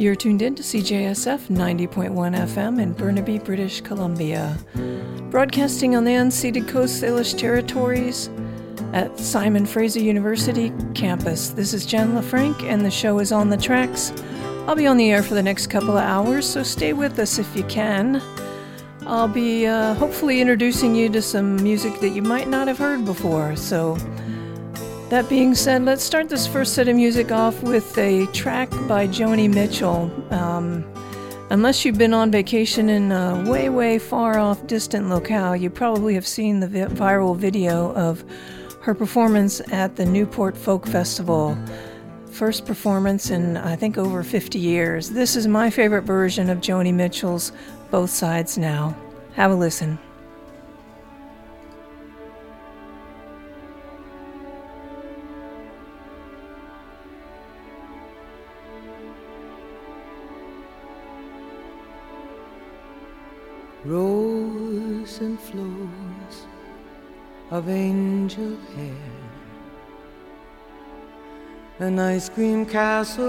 You're tuned in to CJSF 90.1 FM in Burnaby, British Columbia. Broadcasting on the unceded Coast Salish territories at Simon Fraser University campus. This is Jen LaFranc, and the show is On the Tracks. I'll be on the air for the next couple of hours, so stay with us if you can. I'll be uh, hopefully introducing you to some music that you might not have heard before, so that being said, let's start this first set of music off with a track by Joni Mitchell. Um, unless you've been on vacation in a way, way far off distant locale, you probably have seen the vi- viral video of her performance at the Newport Folk Festival. First performance in, I think, over 50 years. This is my favorite version of Joni Mitchell's Both Sides Now. Have a listen. And flows of angel hair and ice cream castles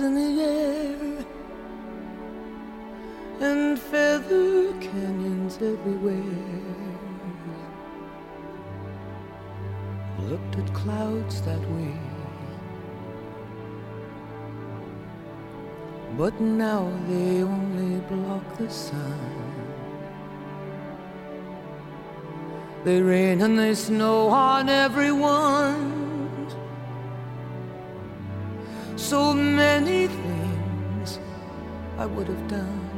in the air and feather canyons everywhere. Looked at clouds that way. But now they only block the sun. They rain and they snow on everyone. So many things I would have done.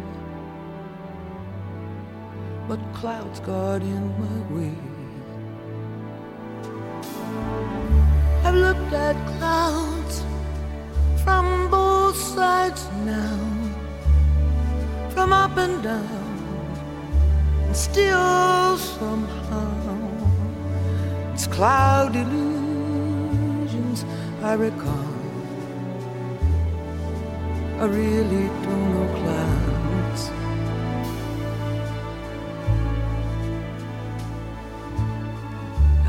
But clouds got in my way. I've looked at clouds from both sides now, from up and down, and still somehow it's cloud illusions I recall. I really don't know clouds.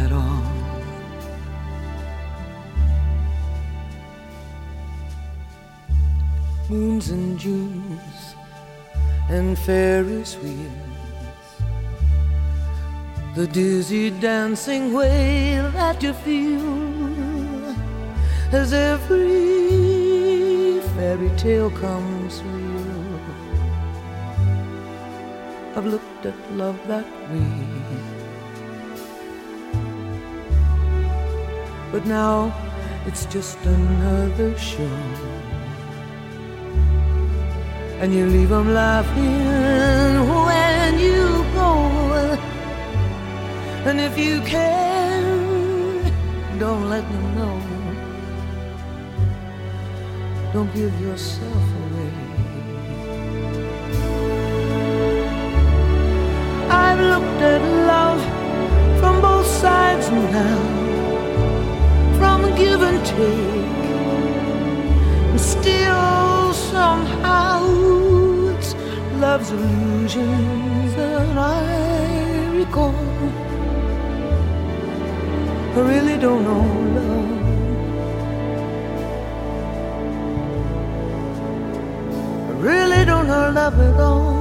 At all. moons and Junes and Ferris wheels. The dizzy dancing way that you feel as every fairy tale comes real. I've looked at love that way. But now it's just another show and you leave them laughing when you go. And if you can, don't let them know. Don't give yourself away. I've looked at love from both sides now, from a give and take, and still somehow it's love's illusions that I recall. I really don't know love. I really don't know love at all.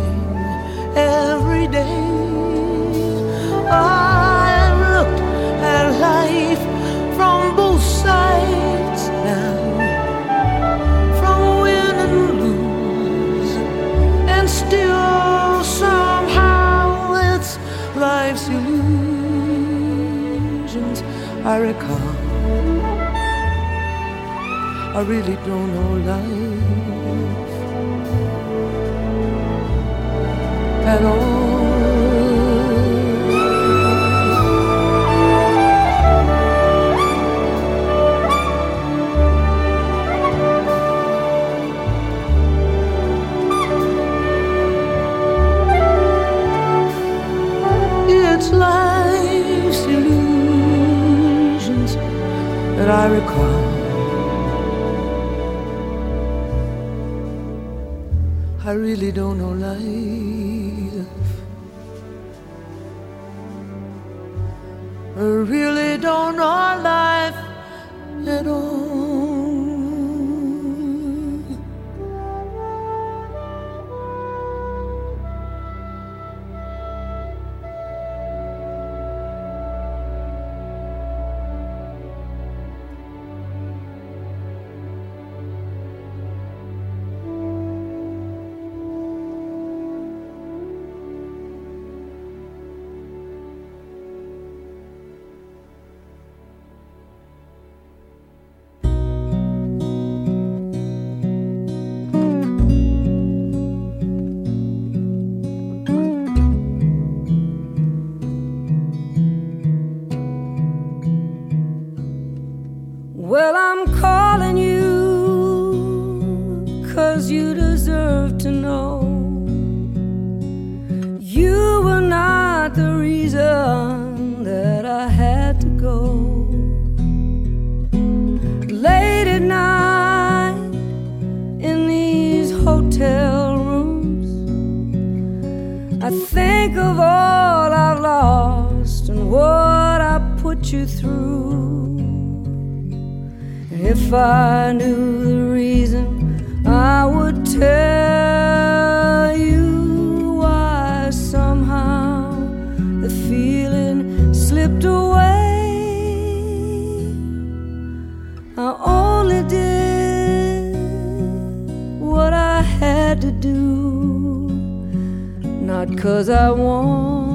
I've looked at life from both sides now, from win and lose, and still somehow it's life's illusions I recall. I really don't know life at all. I recall. I really don't know life. Had to do, not cause I wanted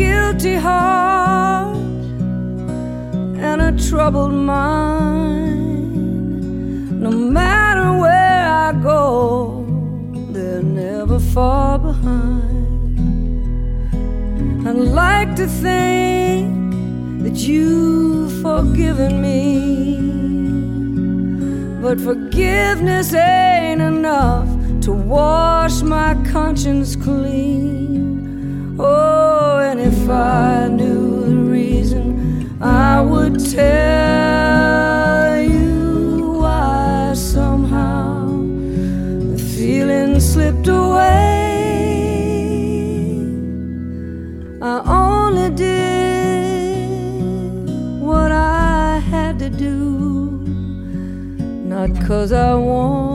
guilty heart and a troubled mind. No matter where I go, they're never far behind. I'd like to think that you've forgiven me, but forgiveness ain't enough to wash my conscience clean. I knew the reason, I would tell you why somehow the feeling slipped away. I only did what I had to do, not cause I wanted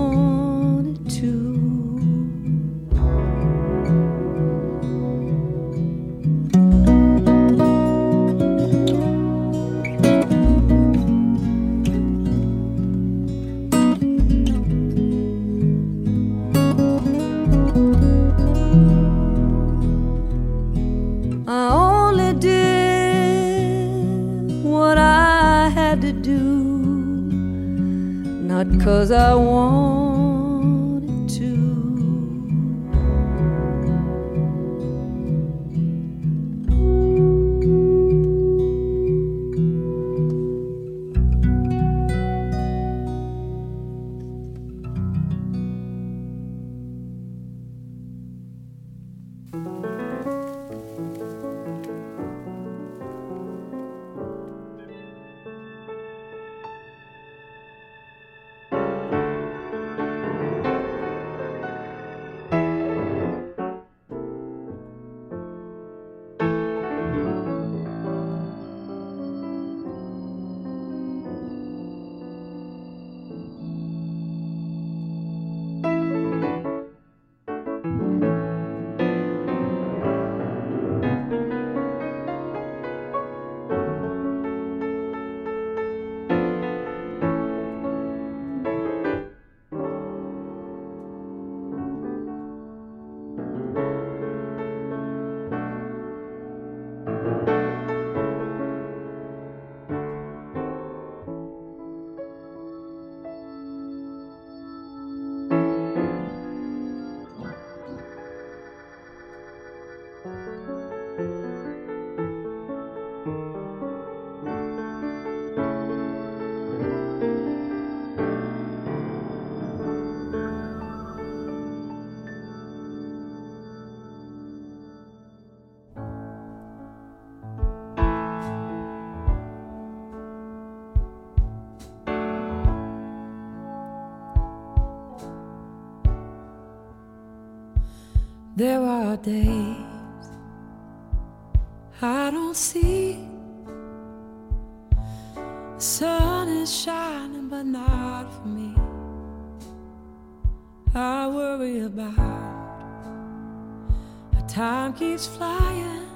cause I wanted There are days I don't see the sun is shining, but not for me. I worry about how time keeps flying.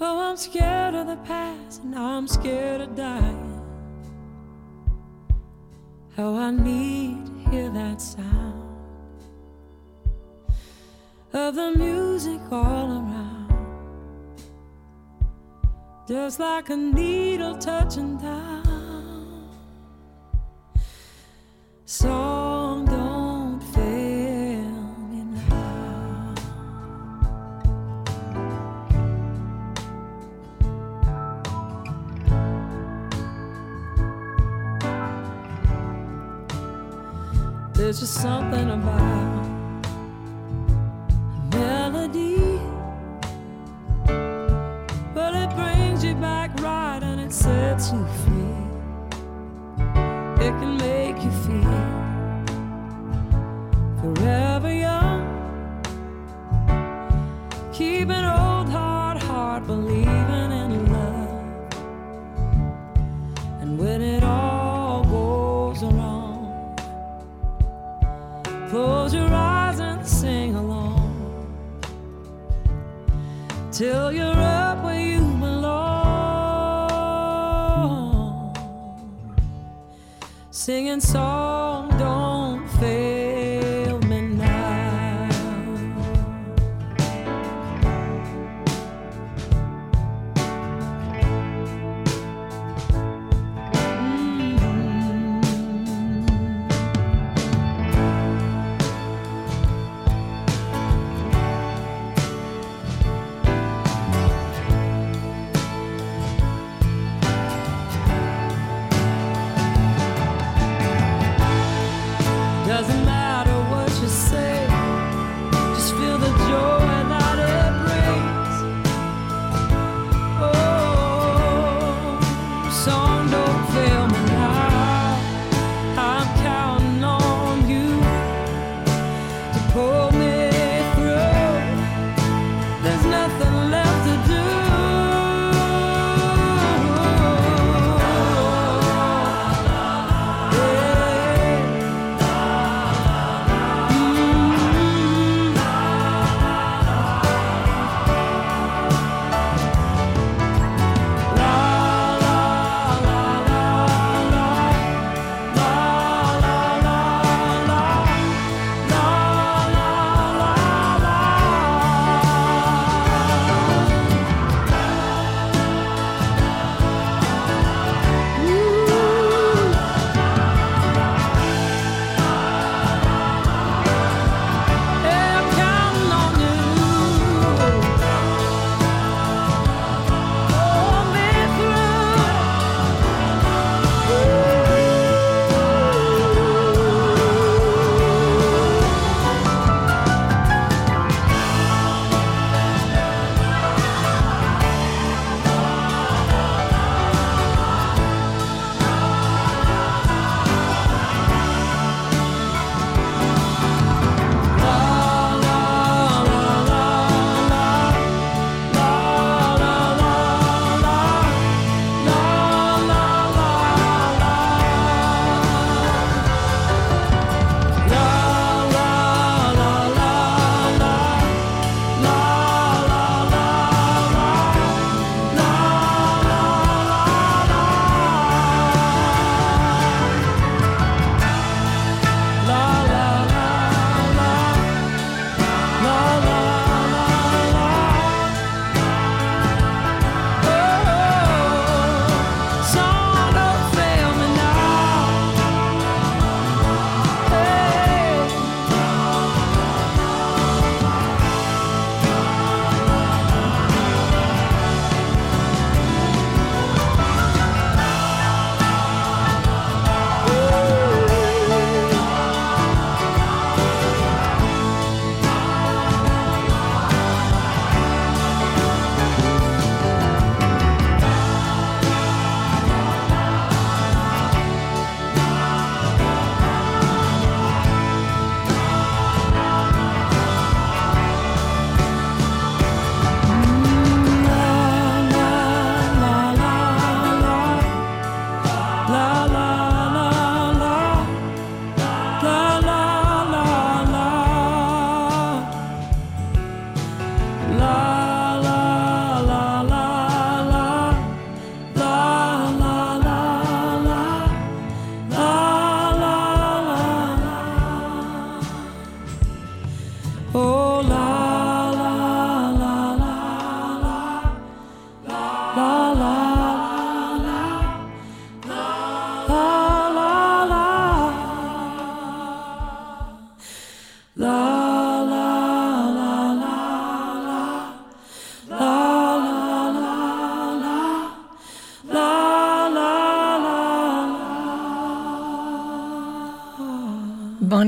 Oh, I'm scared of the past and I'm scared of dying. How I need to hear that sound of the music all around. Just like a needle touching down. Song don't fail me now. There's just something about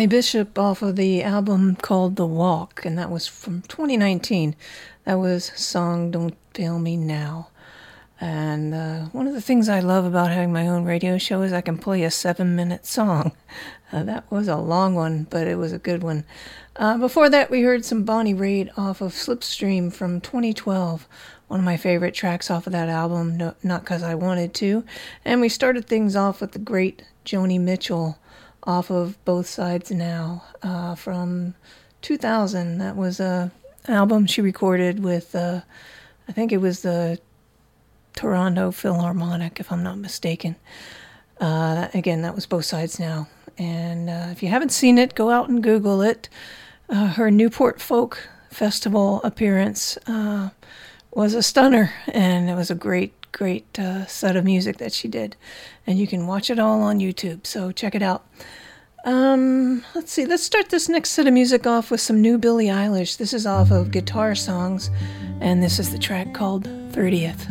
Bishop off of the album called The Walk, and that was from 2019. That was Song Don't Fail Me Now. And uh, one of the things I love about having my own radio show is I can play a seven minute song. Uh, that was a long one, but it was a good one. Uh, before that, we heard some Bonnie Raitt off of Slipstream from 2012 one of my favorite tracks off of that album, no, Not Because I Wanted to. And we started things off with the great Joni Mitchell off of Both Sides Now uh, from 2000. That was a album she recorded with, uh, I think it was the Toronto Philharmonic, if I'm not mistaken. Uh, again, that was Both Sides Now. And uh, if you haven't seen it, go out and Google it. Uh, her Newport Folk Festival appearance uh, was a stunner, and it was a great, great uh, set of music that she did. And you can watch it all on YouTube, so check it out. Um, let's see, let's start this next set of music off with some new Billie Eilish. This is off of Guitar Songs, and this is the track called 30th.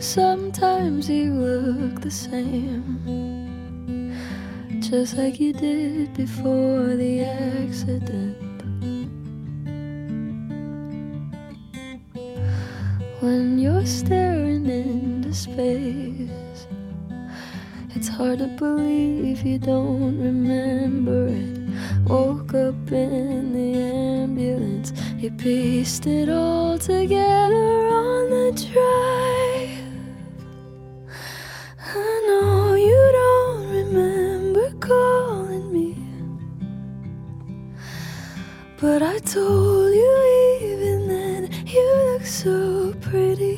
Sometimes you look the same just like you did before the accident. When you're staring into space, it's hard to believe you don't remember it. Woke up in the ambulance, you pieced it all together on the drive. Calling me. But I told you even then you look so pretty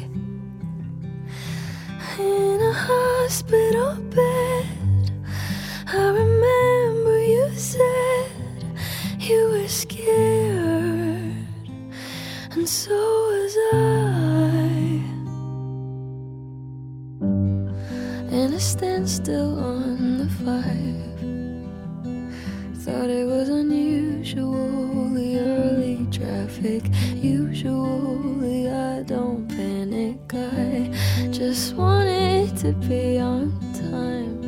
in a hospital bed. I remember you said you were scared, and so was I. And I stand still on the fire. Thought it was unusually early traffic. Usually I don't panic. I just wanted to be on time.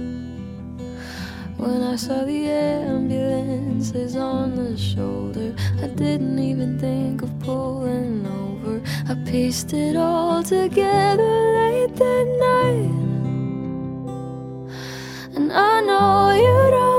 When I saw the ambulances on the shoulder, I didn't even think of pulling over. I pieced it all together late that night. And I know you don't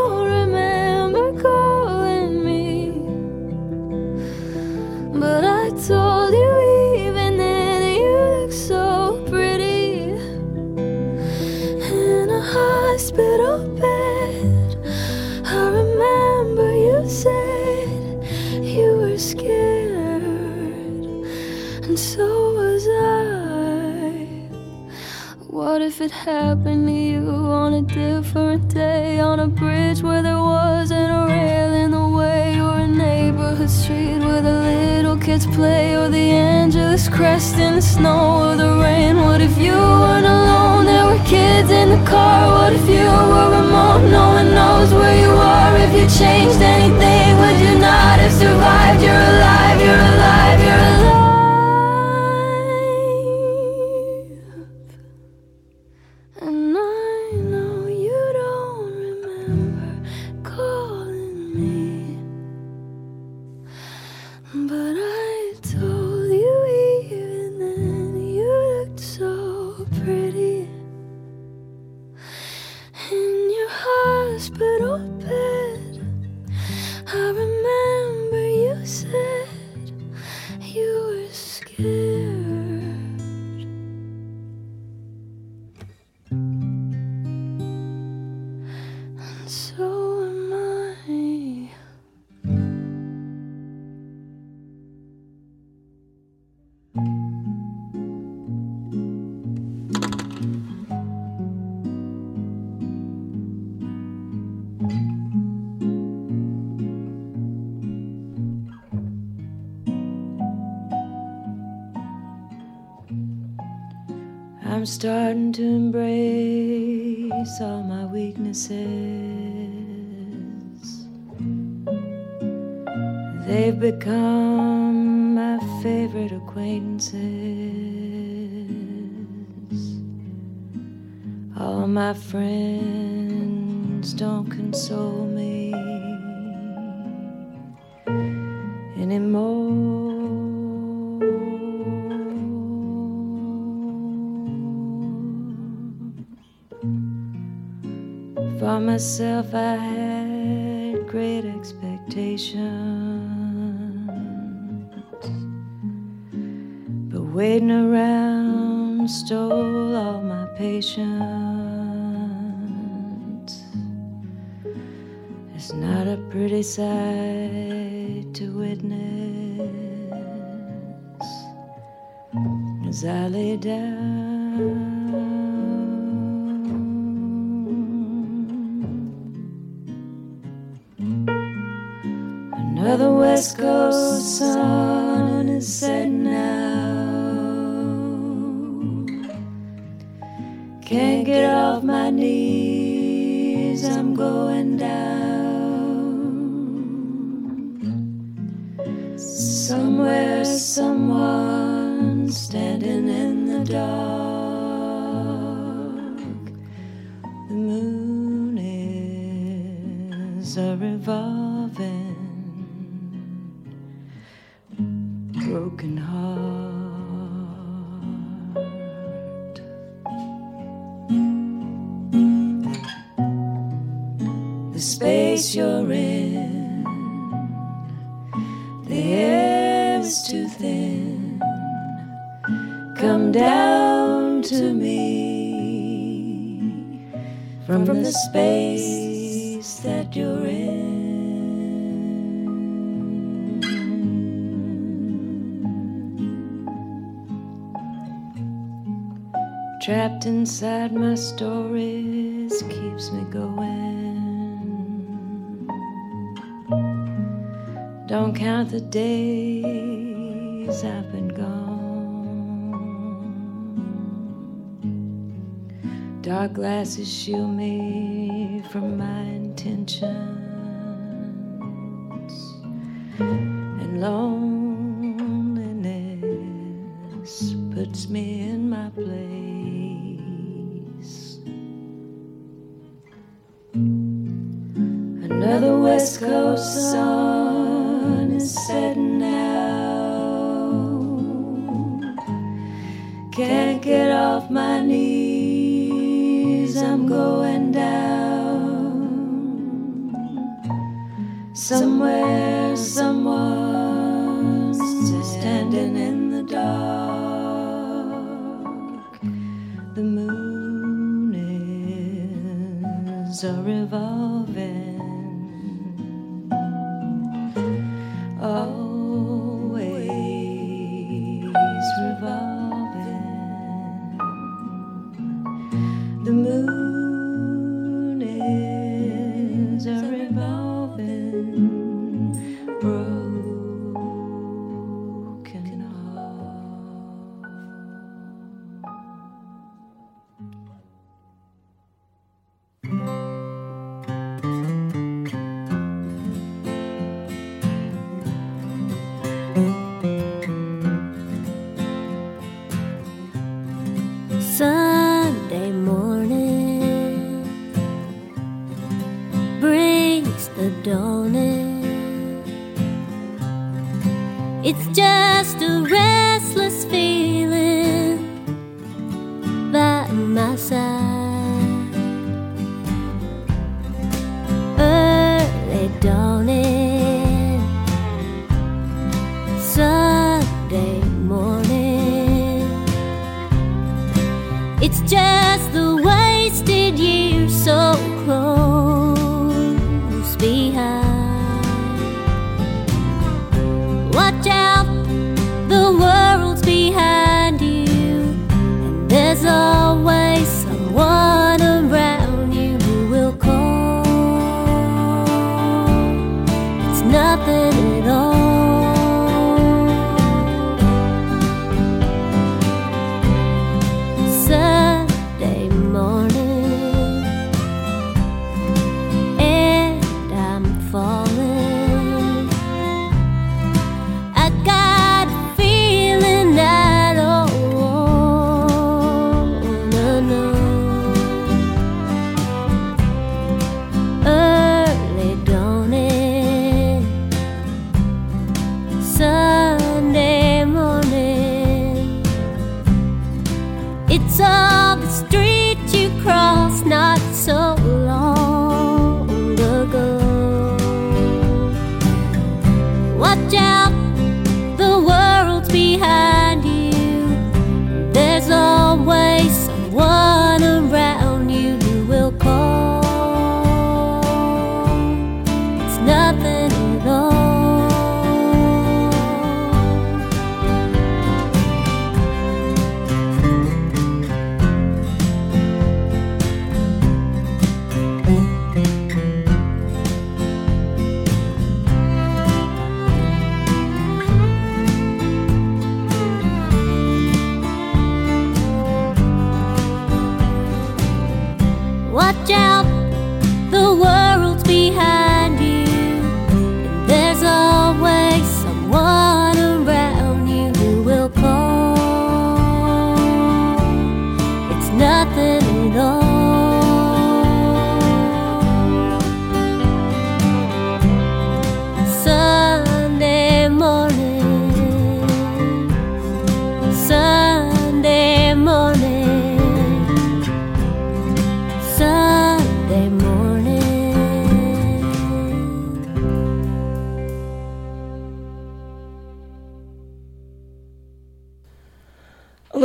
it happened to you on a different day on a bridge where there wasn't a rail in the way or a neighborhood street where the little kids play or the Angeles crest in the snow or the rain? What if you weren't alone? There were kids in the car. What if you were remote? No one knows where you are. If you changed anything, would you not have survived? You're alive, you're alive, you're alive. Starting to embrace all my weaknesses. They've become my favorite acquaintances. All my friends don't console me myself, I had great expectations. But waiting around stole all my patience. It's not a pretty sight to witness as I lay down. West Coast sun is setting out. Can't get off my knees, I'm going down. Space that you're in. Trapped inside my stories keeps me going. Don't count the days I've been gone. Dark glasses shield me from my intentions, brings the dawning. It's just a restless feeling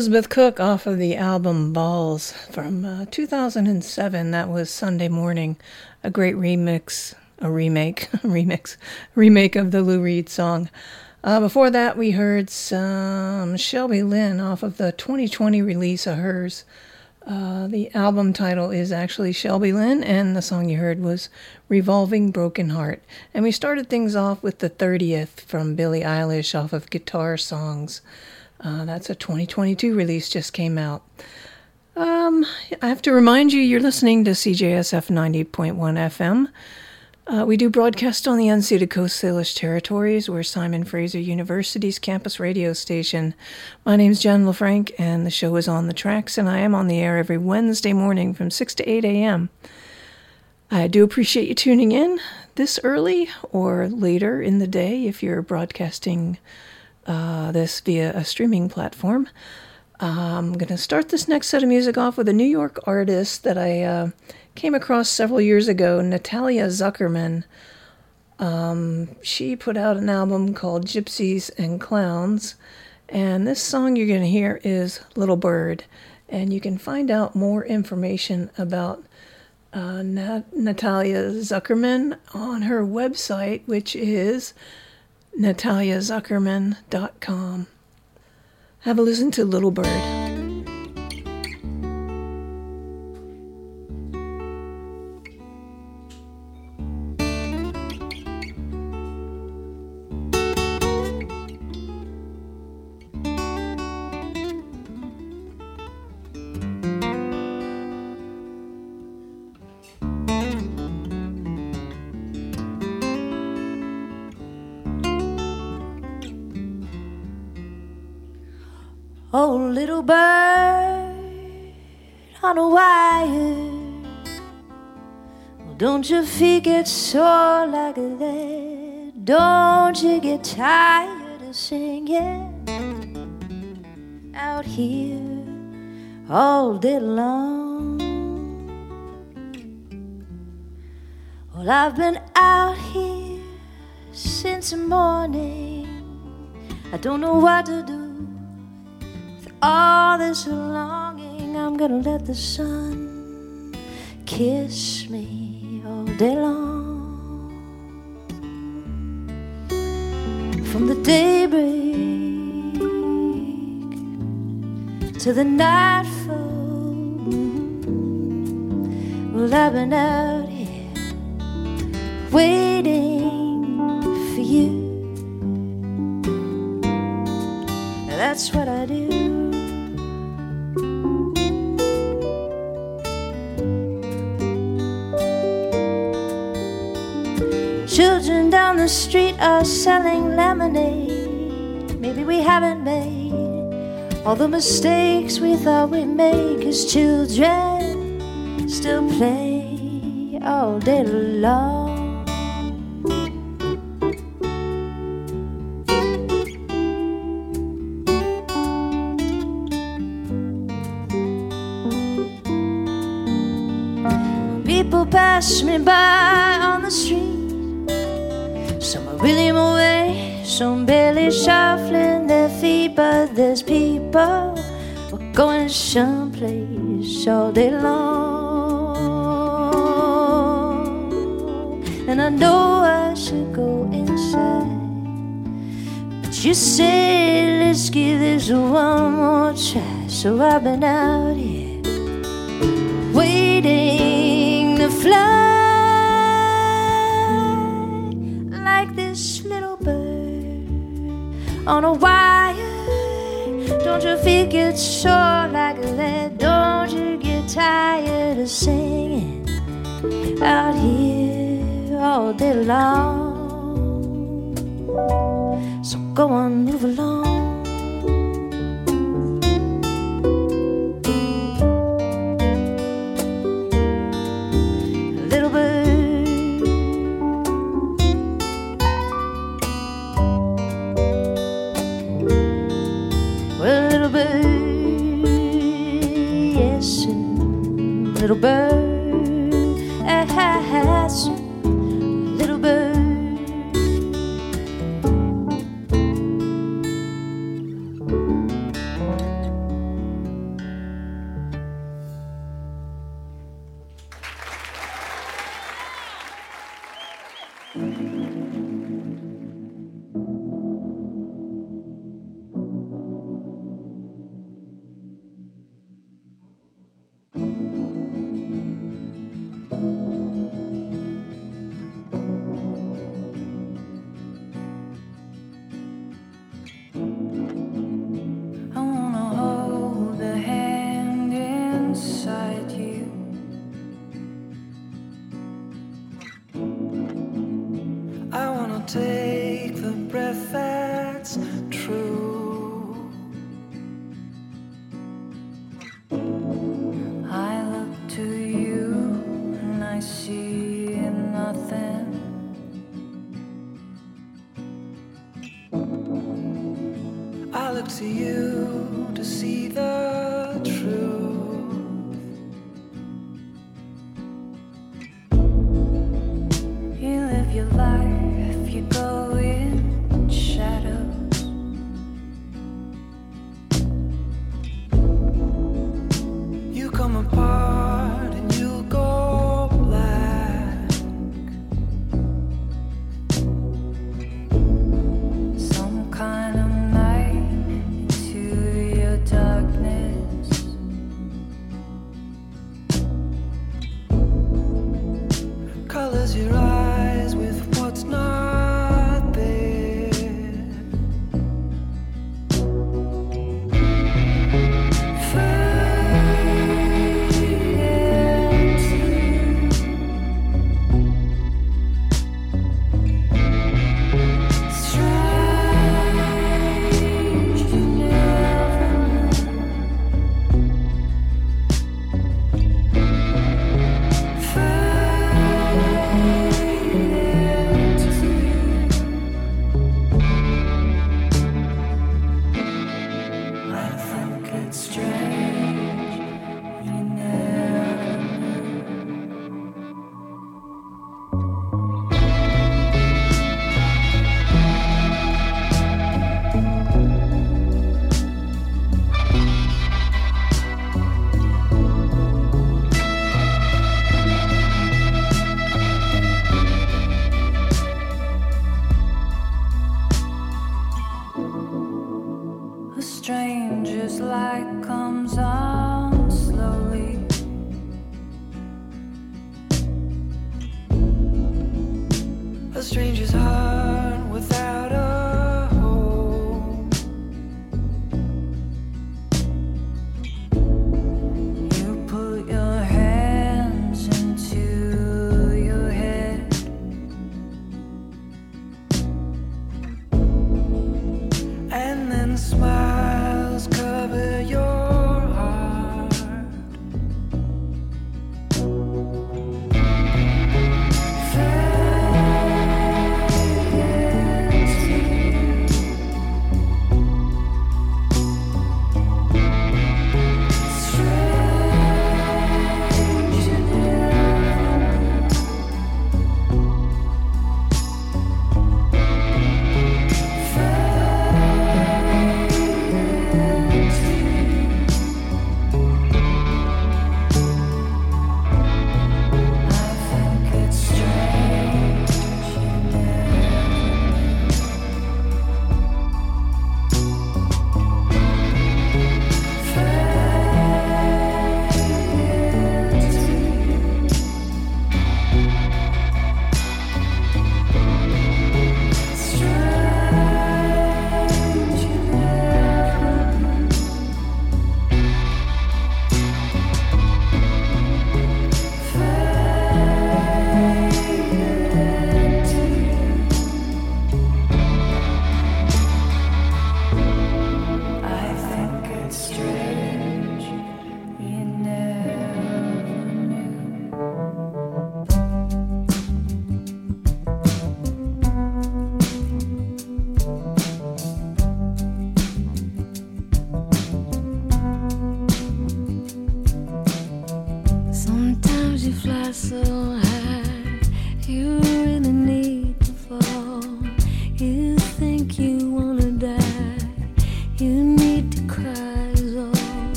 Elizabeth Cook off of the album Balls from uh, 2007. That was Sunday Morning, a great remix, a remake, remix, remake of the Lou Reed song. Uh, before that, we heard some Shelby Lynne off of the 2020 release of hers. Uh, the album title is actually Shelby Lynne, and the song you heard was Revolving Broken Heart. And we started things off with the 30th from Billie Eilish off of Guitar Songs. Uh, that's a 2022 release, just came out. Um, I have to remind you, you're listening to CJSF 90.1 FM. Uh, we do broadcast on the unceded Coast Salish territories. We're Simon Fraser University's campus radio station. My name's Jen LaFranc, and the show is on the tracks, and I am on the air every Wednesday morning from 6 to 8 a.m. I do appreciate you tuning in this early or later in the day if you're broadcasting uh, this via a streaming platform. I'm going to start this next set of music off with a New York artist that I uh, came across several years ago, Natalia Zuckerman. Um, she put out an album called Gypsies and Clowns, and this song you're going to hear is Little Bird. And you can find out more information about uh, Nat- Natalia Zuckerman on her website, which is nataliazuckerman.com. Have a listen to Little Bird. Bird on a wire. Well, don't your feet get sore like that? Don't you get tired of singing out here all day long? Well, I've been out here since morning. I don't know what to do all this longing, I'm gonna let the sun kiss me all day long. From the daybreak to the nightfall, well, I've been out here waiting for you. That's what I do. Children down the street are selling lemonade. Maybe we haven't made all the mistakes we thought we made, cause children still play all day long. People pass me by on the street really my some barely shuffling their feet, but there's people we're going someplace all day long. And I know I should go inside, but you say let's give this one more try. So I've been out here waiting to fly. On a wire. Don't you feel get sore like that? Don't you get tired of singing out here all day long? So go on, move along. Little bird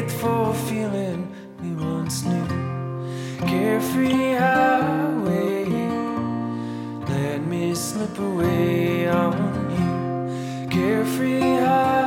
faithful feeling we once knew. Carefree highway, let me slip away on you. Carefree highway.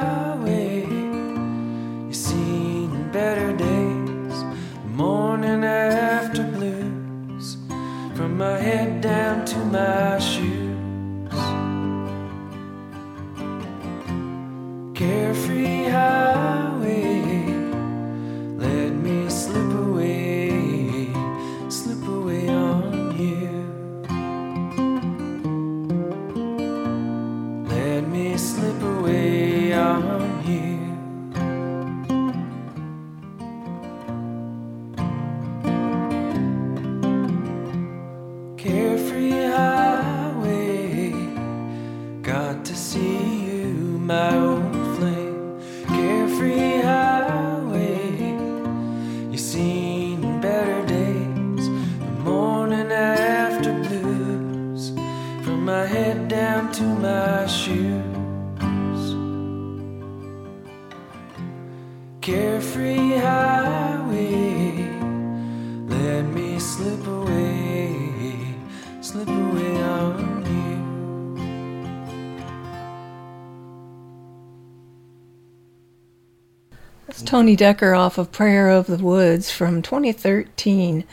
Tony Dekker off of Prayer of the Woods from 2013.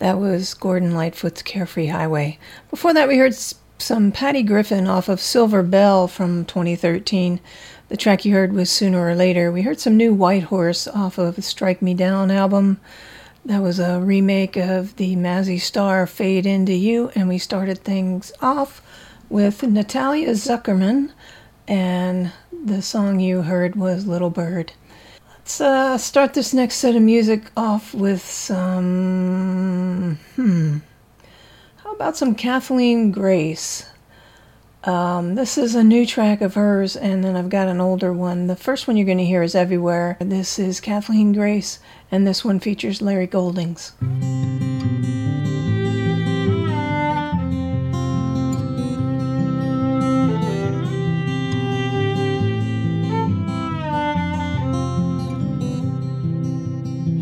That was Gordon Lightfoot's Carefree Highway. Before that, we heard some Patty Griffin off of Silver Bell from 2013. The track you heard was Sooner or Later. We heard some new Whitehorse off of the Strike Me Down album. That was a remake of the Mazzy Star Fade Into You, and we started things off with Natalia Zuckerman, and the song you heard was Little Bird. Let's uh, start this next set of music off with some. Hmm. How about some Kathleen Grace? Um, this is a new track of hers, and then I've got an older one. The first one you're going to hear is Everywhere. This is Kathleen Grace, and this one features Larry Goldings.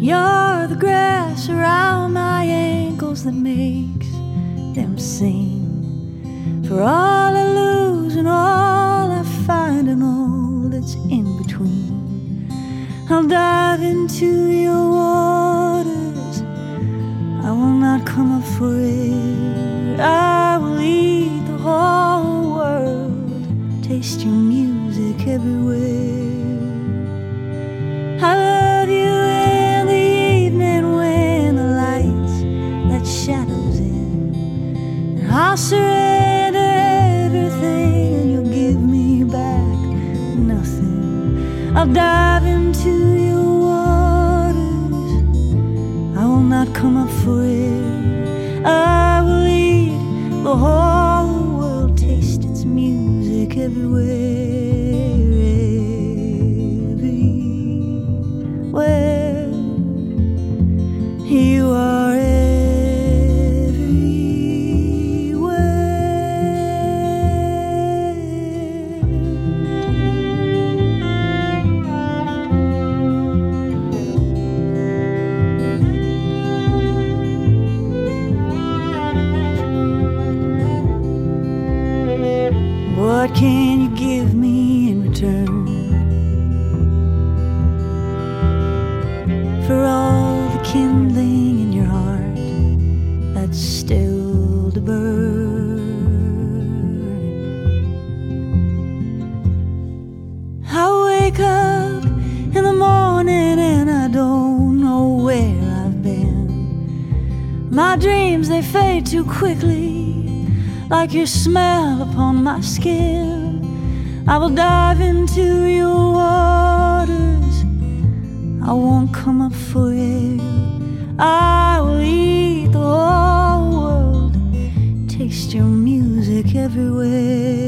You're the grass around my ankles that makes them sing. For all I lose and all I find and all that's in between. I'll dive into your waters. I will not come up for afraid. I will eat the whole world. Taste your music everywhere. I I'll surrender everything and you'll give me back nothing. I'll dive into your waters. I will not come up for air. I will eat the whole world, taste its music. Everywhere like your smell upon my skin. I will dive into your waters. I won't come up for air. I will eat the whole world. Taste your music everywhere.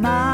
Smiles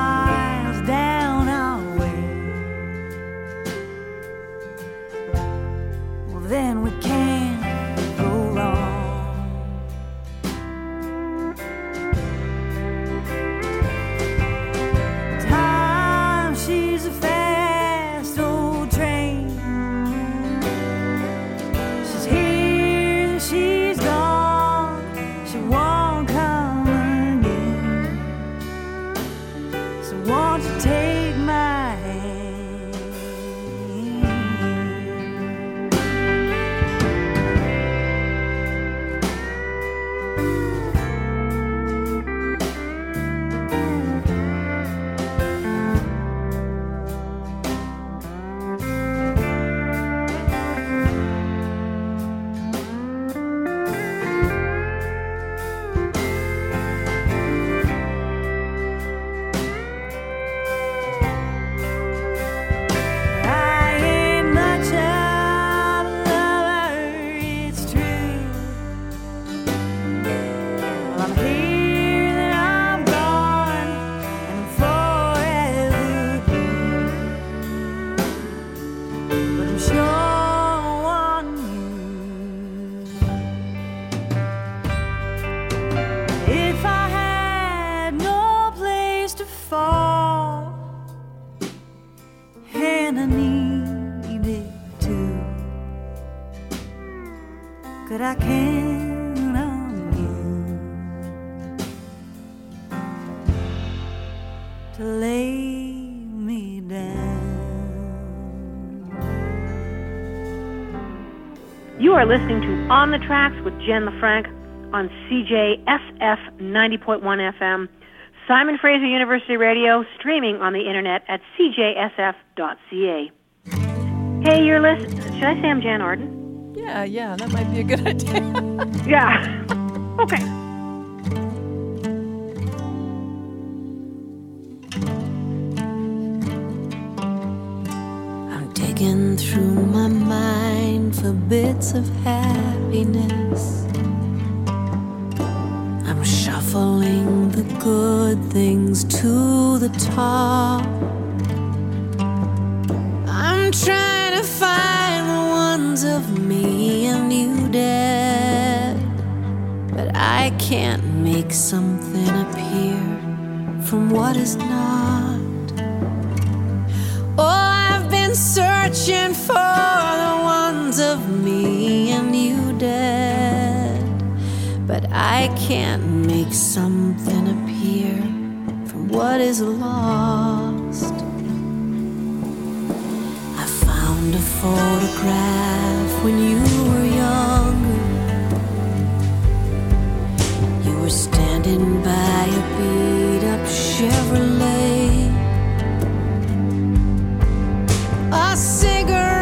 are listening to On the Tracks with Jen LaFranc on CJSF 90.1 FM, Simon Fraser University Radio, streaming on the internet at cjsf.ca. Hey, you're listening. Should I say I'm Jann Arden? Yeah, yeah, that might be a good idea. Yeah. Okay. Of happiness. I'm shuffling the good things to the top. I'm trying to find the ones of me and you dead. But I can't make something appear from what is not. Oh, I've been searching for the of me and you dead. But I can't make something appear from what is lost. I found a photograph when you were younger. You were standing by a beat up Chevrolet. A cigarette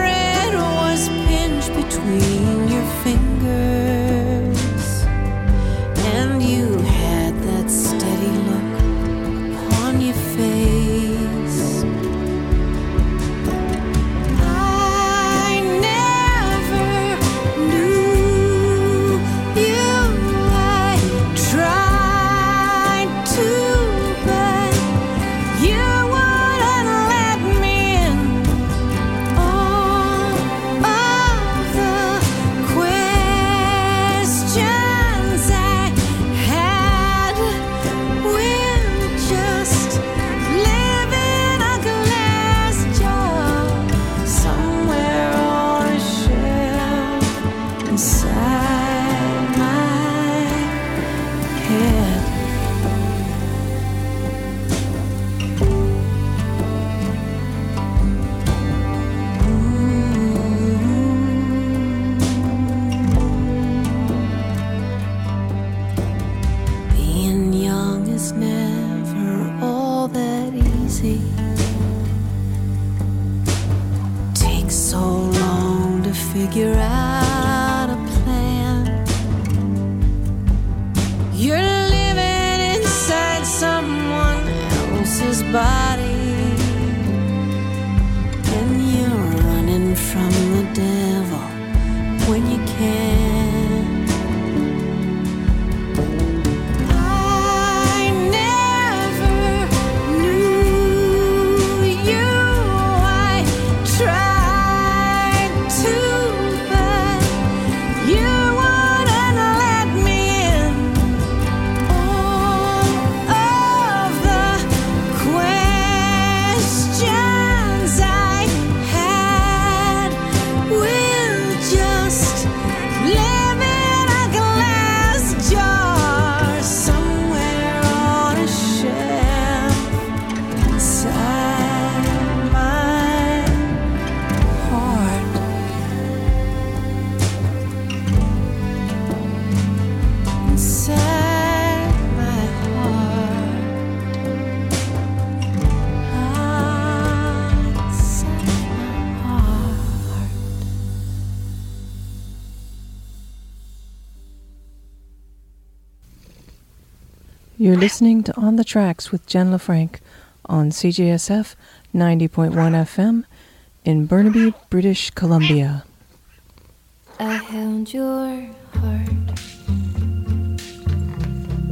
You're listening to On the Tracks with Jen LaFranc on CJSF 90.1 FM in Burnaby, British Columbia. I held your heart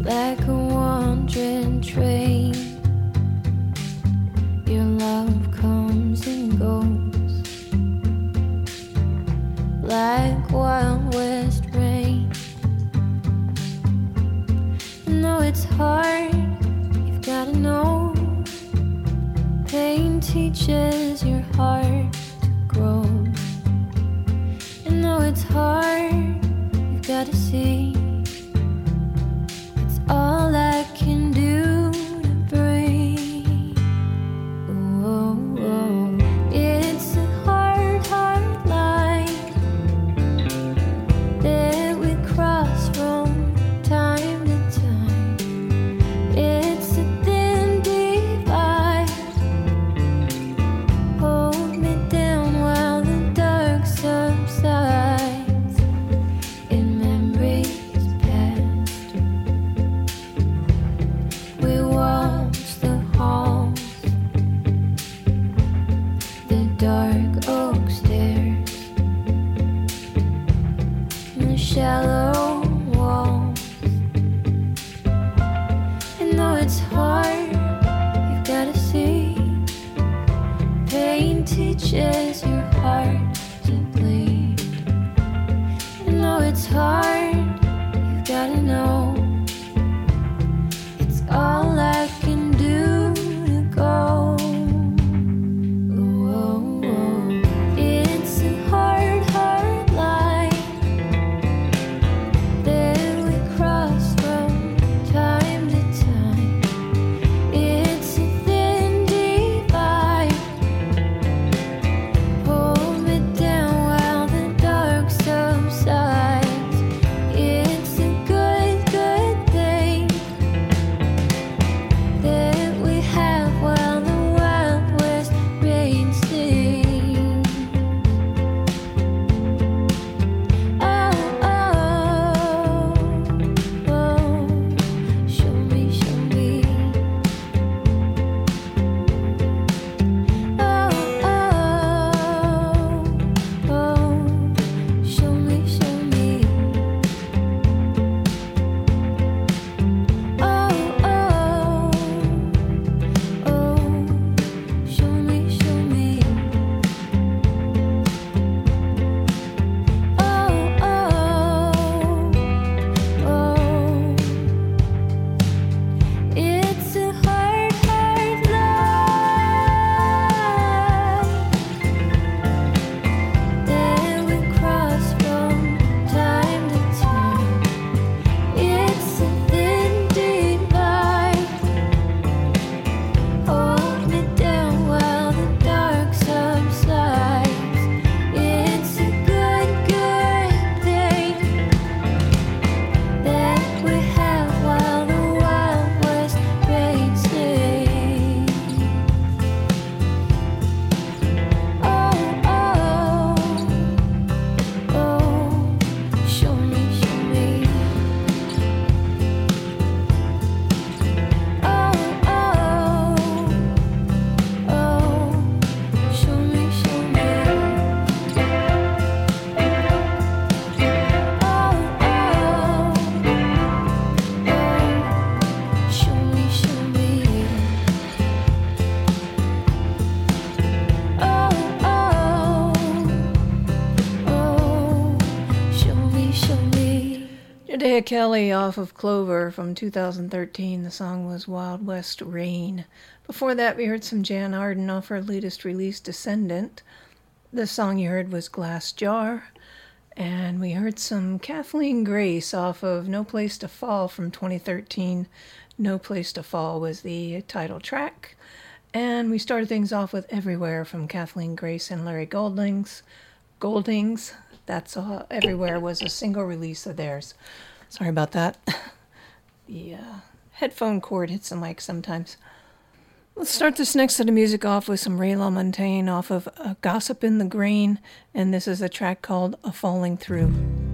like a wandering train. Your love comes and goes like wild west Know it's hard, you've gotta know. Pain teaches your heart to grow. And know it's hard, you've gotta see. it's hard, You've gotta see. Pain teaches you. Mariah Kelly off of Clover from 2013. The song was Wild West Rain. Before that, we heard some Jann Arden off her latest release, Descendant. The song you heard was Glass Jar. And we heard some Kathleen Grace off of No Place to Fall from 2013. No Place to Fall was the title track. And we started things off with Everywhere from Kathleen Grace and Larry Goldings. Goldings, that's all, Everywhere was a single release of theirs. Sorry about that. the uh, headphone cord hits the mic sometimes. Let's start this next set of music off with some Ray LaMontagne off of uh, Gossip in the Grain, and this is a track called A Falling Through.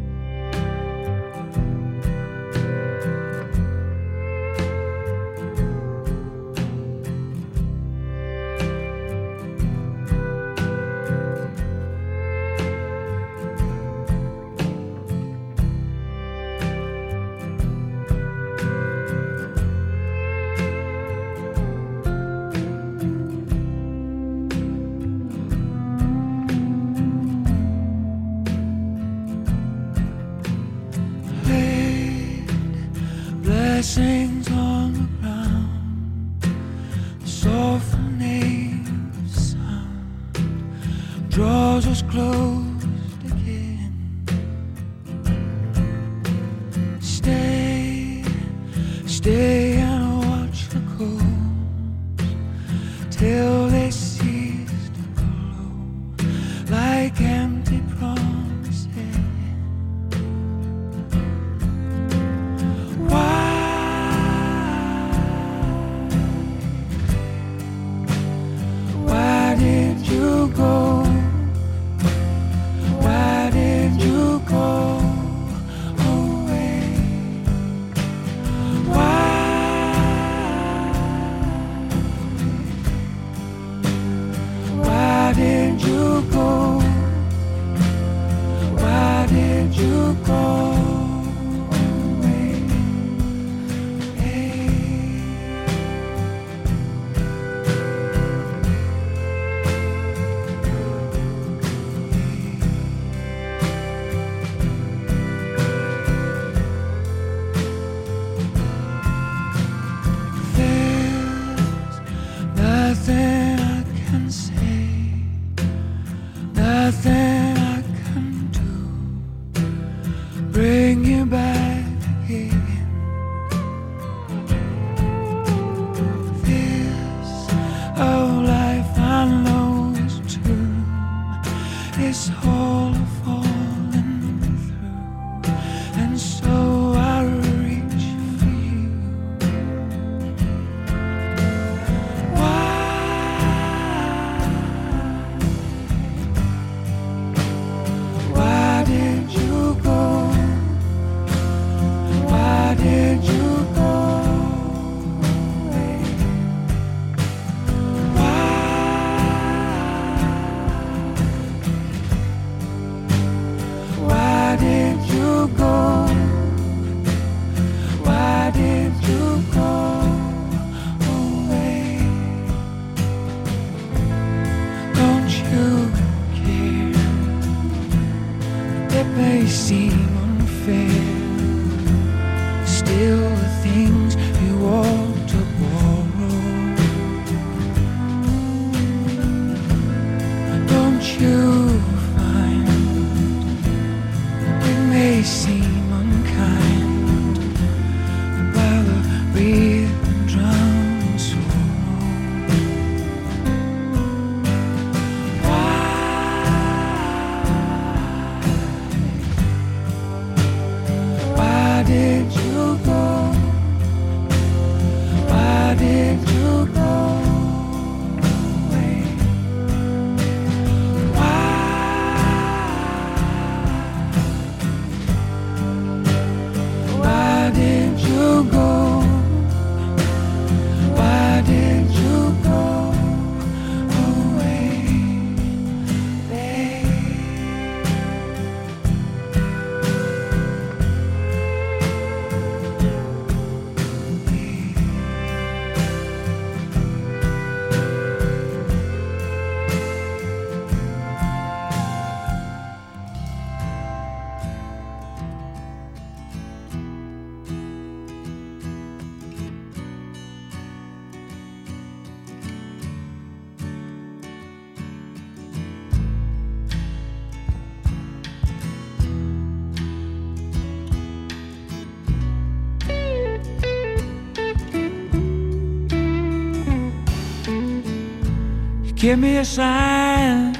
Give me a sign,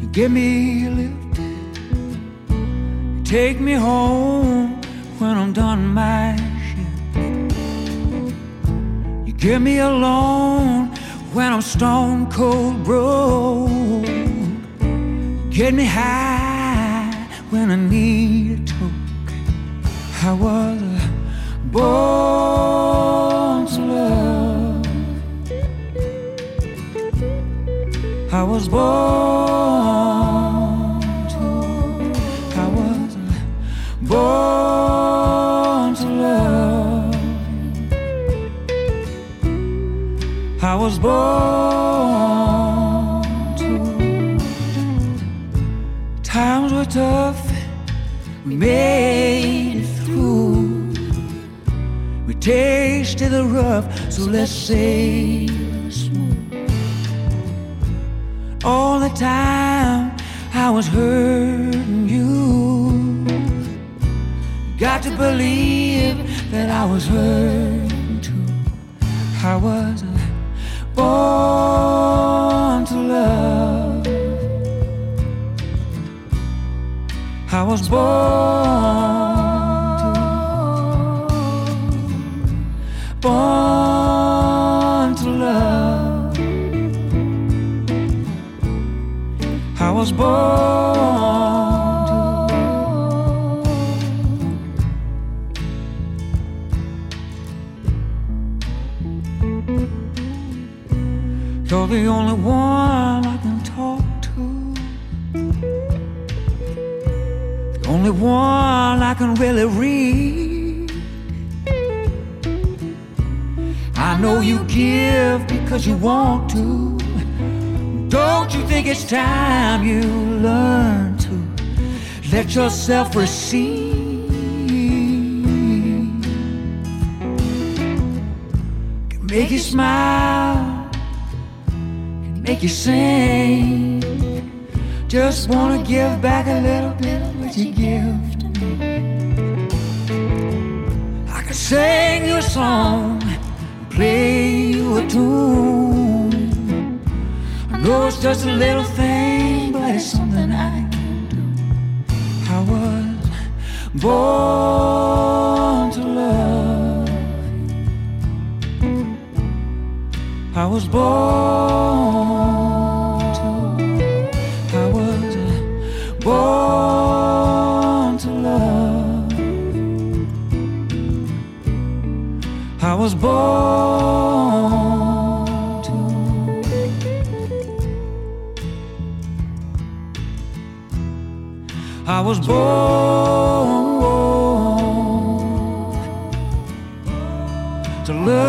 you give me a lift, you take me home when I'm done my shift. You give me a loan when I'm stone cold broke. You get me high when I need a toke. I was born was born to. I was born to love. I was born to. Times were tough. We made it through. We tasted the rough, so let's say time I was hurting you. Got to believe that I was hurting too. I was born to love. I was born You're the only one I can talk to. The only one I can really read. I know you give because you want to. Think it's time you learn to let yourself receive? Can make you smile, can make you sing. Just wanna give back a little bit of what you give to me. I can sing you a song, play you a tune. Know it's just a little thing, but it's something I can do. I was born to love. I was born was born to love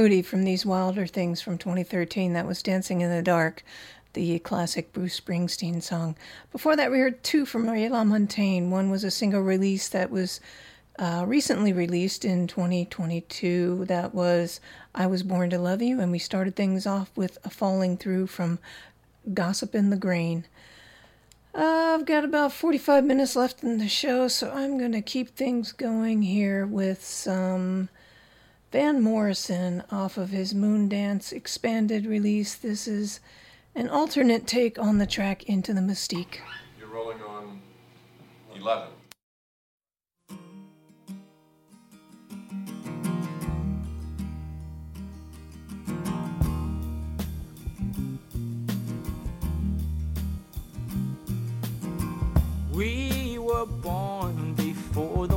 From These Wilder Things from 2013. That was Dancing in the Dark, the classic Bruce Springsteen song. Before that, we heard two from Marie LaMontagne. One was a single release that was uh, recently released in 2022. That was I Was Born to Love You. And we started things off with a falling through from Gossip in the Grain. Uh, I've got about 45 minutes left in the show, so I'm going to keep things going here with some Van Morrison off of his Moondance expanded release. This is an alternate take on the track Into the Mystic. You're rolling on 11. We were born before the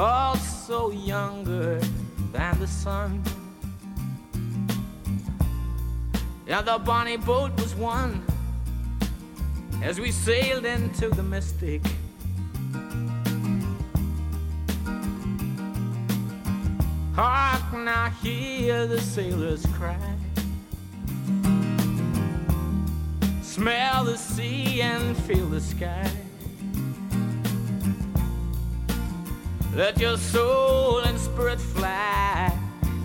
also younger than the sun. Yeah, the bonnie boat was won as we sailed into the mystic. Hark now, hear the sailors cry. Smell the sea and feel the sky. Let your soul and spirit fly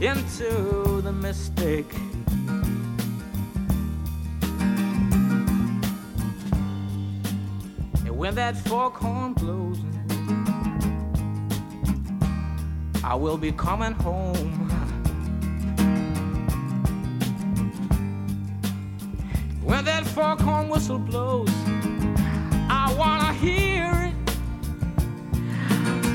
into the mystic. And when that foghorn blows, I will be coming home. When that foghorn whistle blows, I wanna hear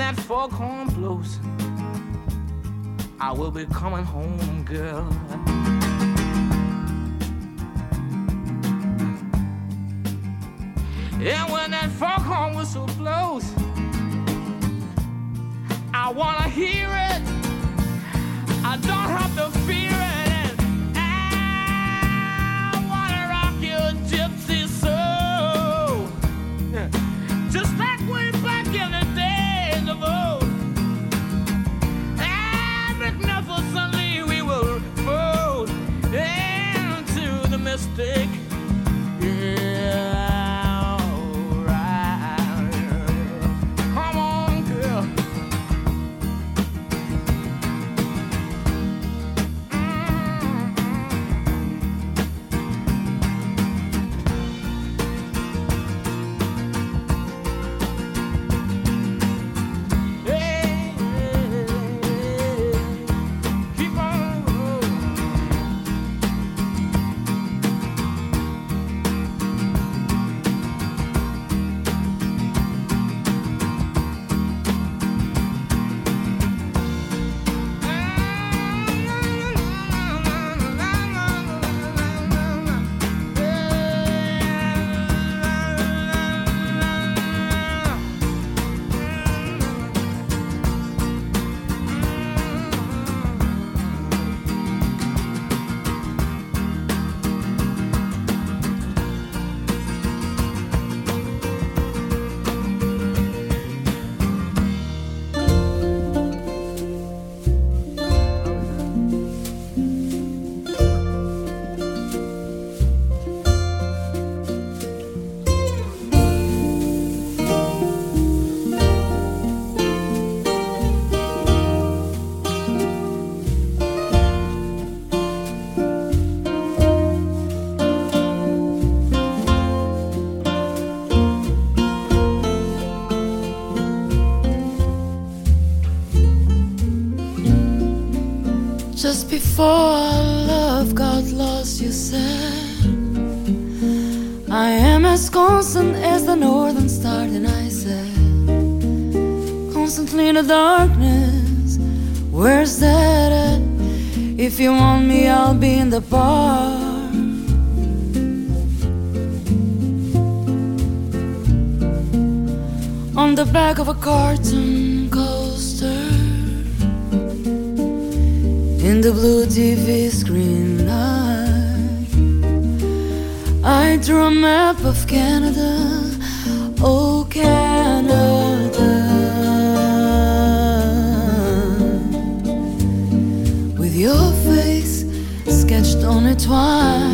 that foghorn blows, I will be coming home, girl. And when that foghorn whistle blows, I wanna hear it. I don't have to fear it. Just our love got lost, you said, I am as constant as the northern star. And I said, constantly in the darkness, where's that at? If you want me, I'll be in the bar. On the back of a cartoon in the blue TV screen light. I drew a map of Canada, oh Canada, with your face sketched on it twice.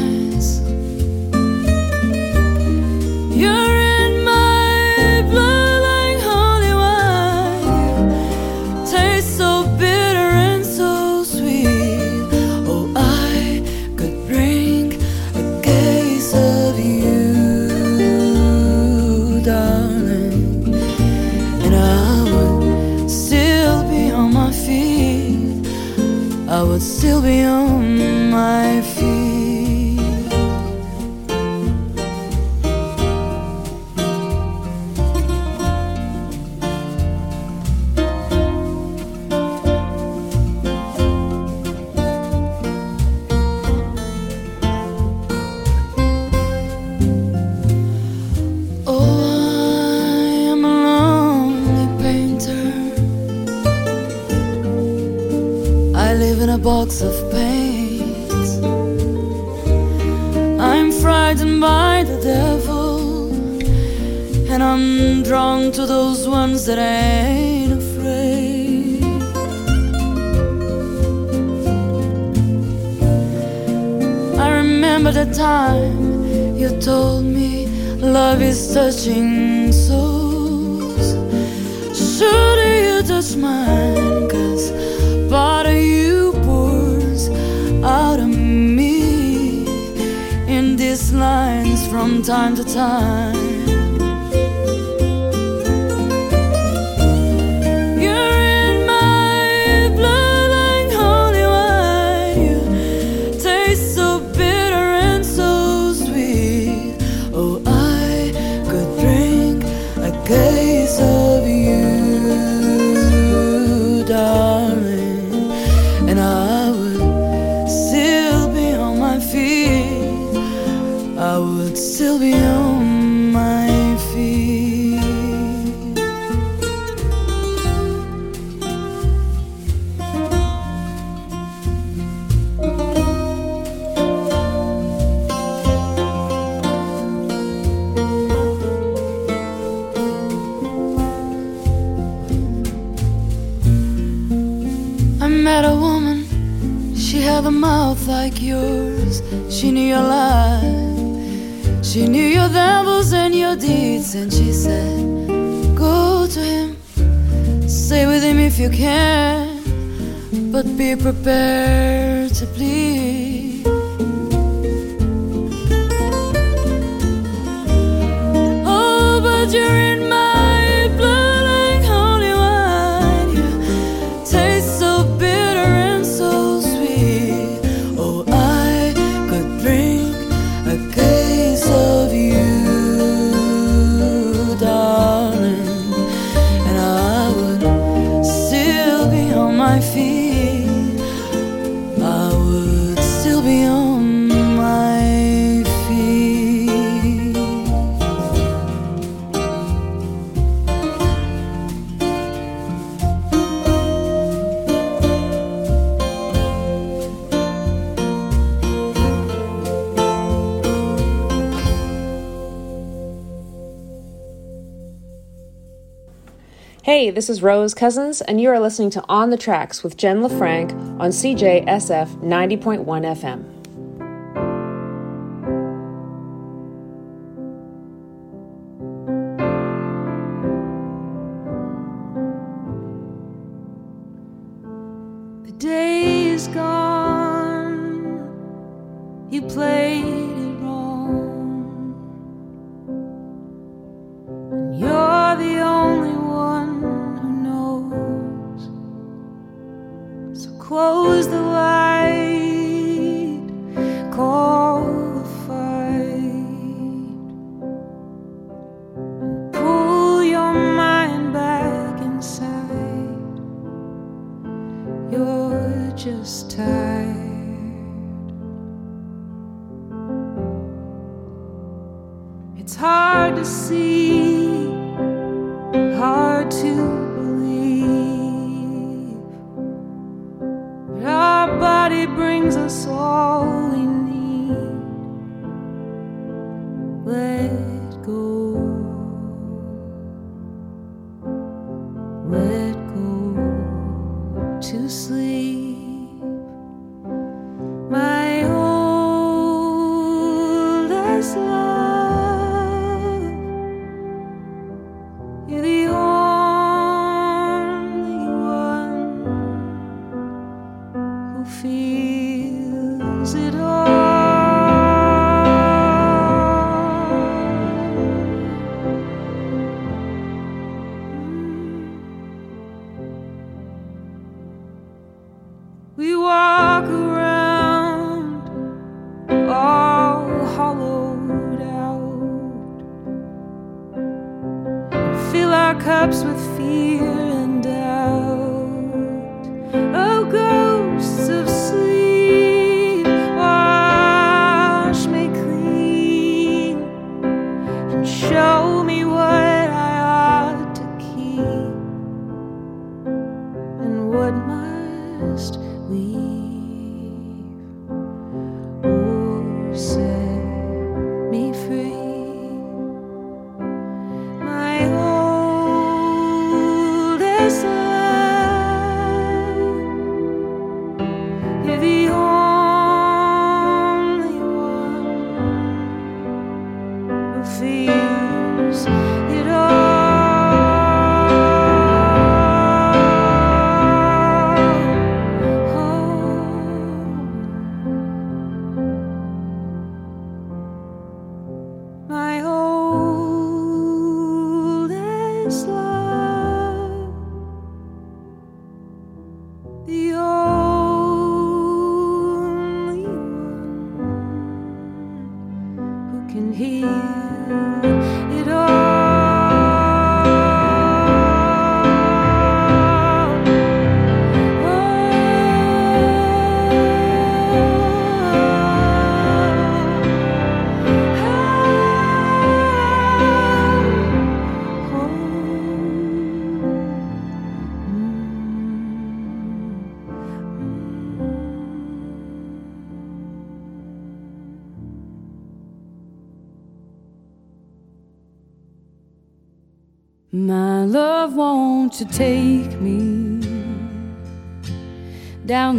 This is Rose Cousins, and you are listening to On the Tracks with Jen LaFranc on CJSF 90.1 FM.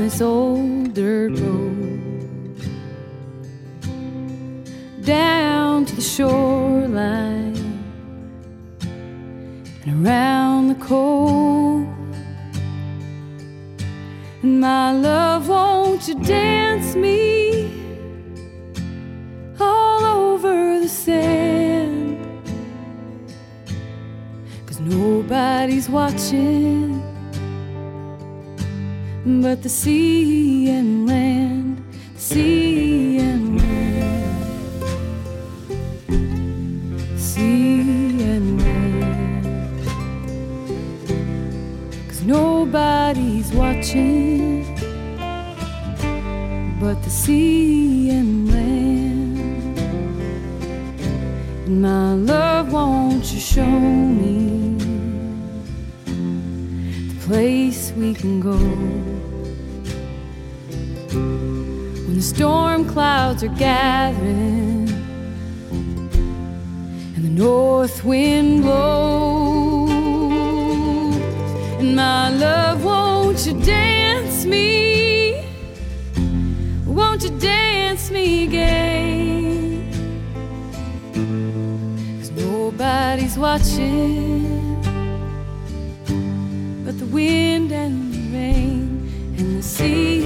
nos ouve. but the sea and land. And my love, won't you show me the place we can go? When the storm clouds are gathering and the north wind blows, and my love me? Won't you dance me gay? Cause nobody's watching but the wind and the rain and the sea.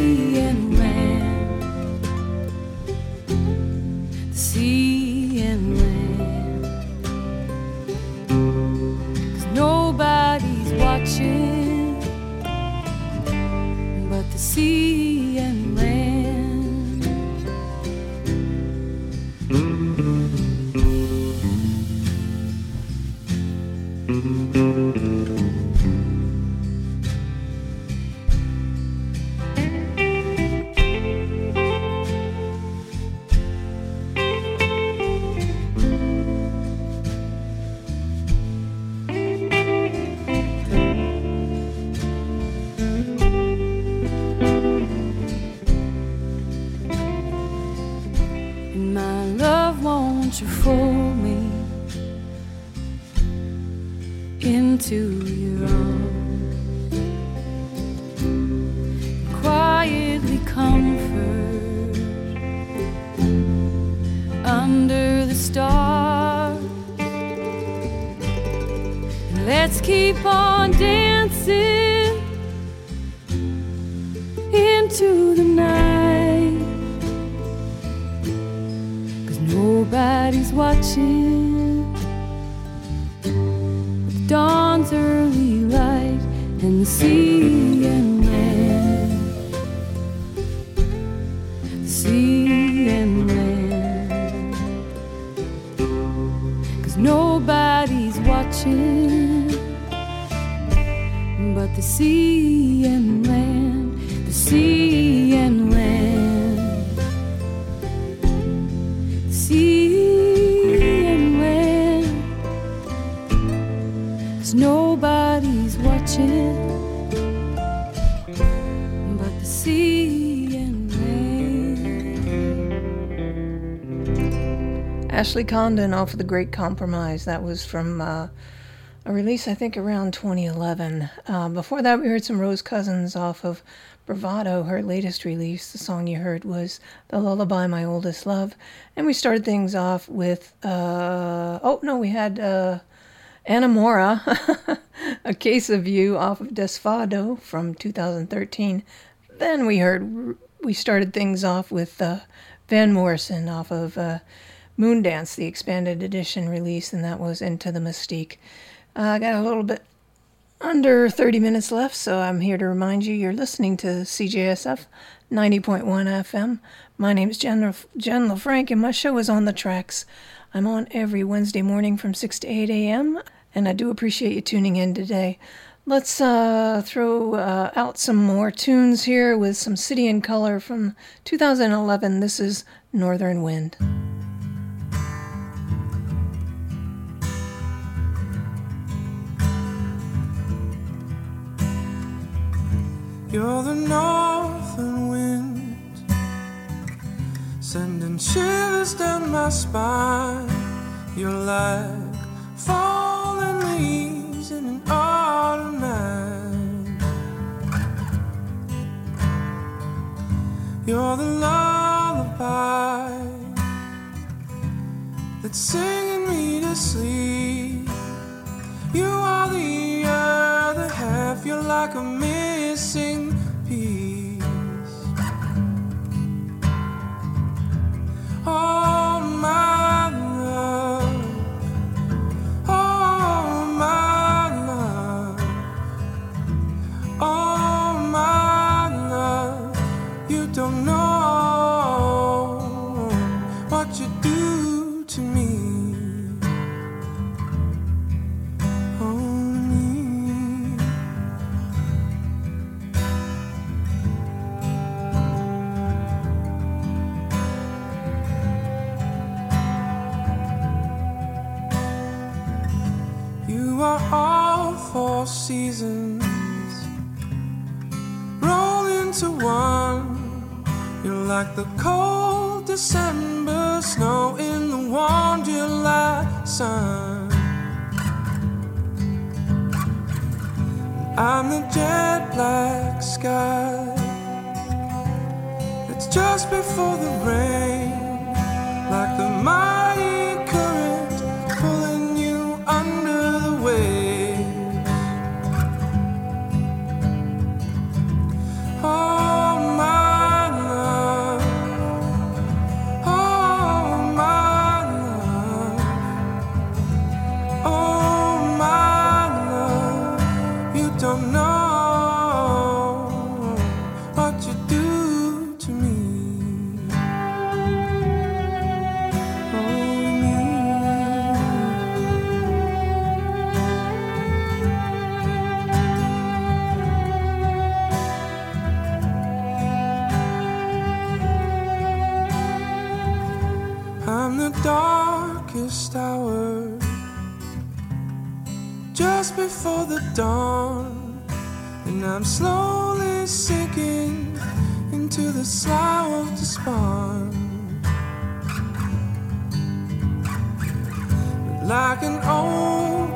Ashley Condon off of The Great Compromise. That was from uh, a release, I think, around 2011. Uh, before that, we heard some Rose Cousins off of Bravado, her latest release. The song you heard was The Lullaby My Oldest Love. And we started things off with, uh, oh no, we had uh, Ana Moura, A Case of You off of Desfado from 2013. Then we heard, we started things off with uh, Van Morrison off of. Uh, Moondance, the expanded edition release, and that was Into the Mystic. Uh, I got a little bit under 30 minutes left, so I'm here to remind you you're listening to CJSF 90.1 FM. My name is Jen, Jen LaFranc, and my show is On the Tracks. I'm on every Wednesday morning from 6 to 8 a.m., and I do appreciate you tuning in today. Let's uh, throw uh, out some more tunes here with some City and Colour from 2011. This is Northern Wind. You're the northern wind, sending shivers down my spine. You're like falling leaves in an autumn night. You're the lullaby that's singing me to sleep. You are the other feel like a missing piece. Oh, my seasons roll into one. You're like the cold December snow in the warm July sun. I'm the jet black sky that's just before the rain, like the mighty before the dawn, and I'm slowly sinking into the slough of despond. Like an old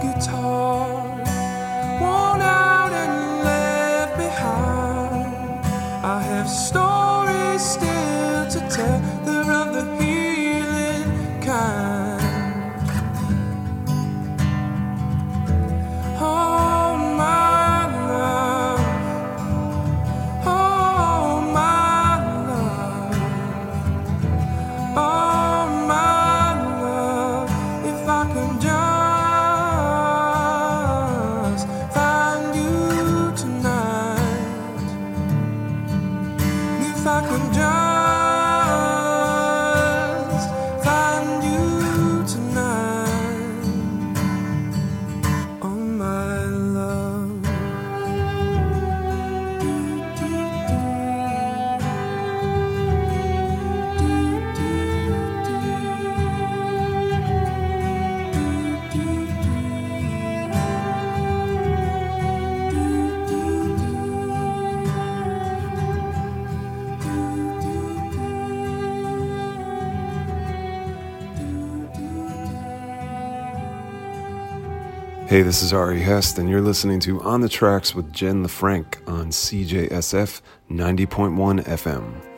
Hey, this is Ari Hest, and you're listening to On the Tracks with Jen LaFranc on CJSF 90.1 FM.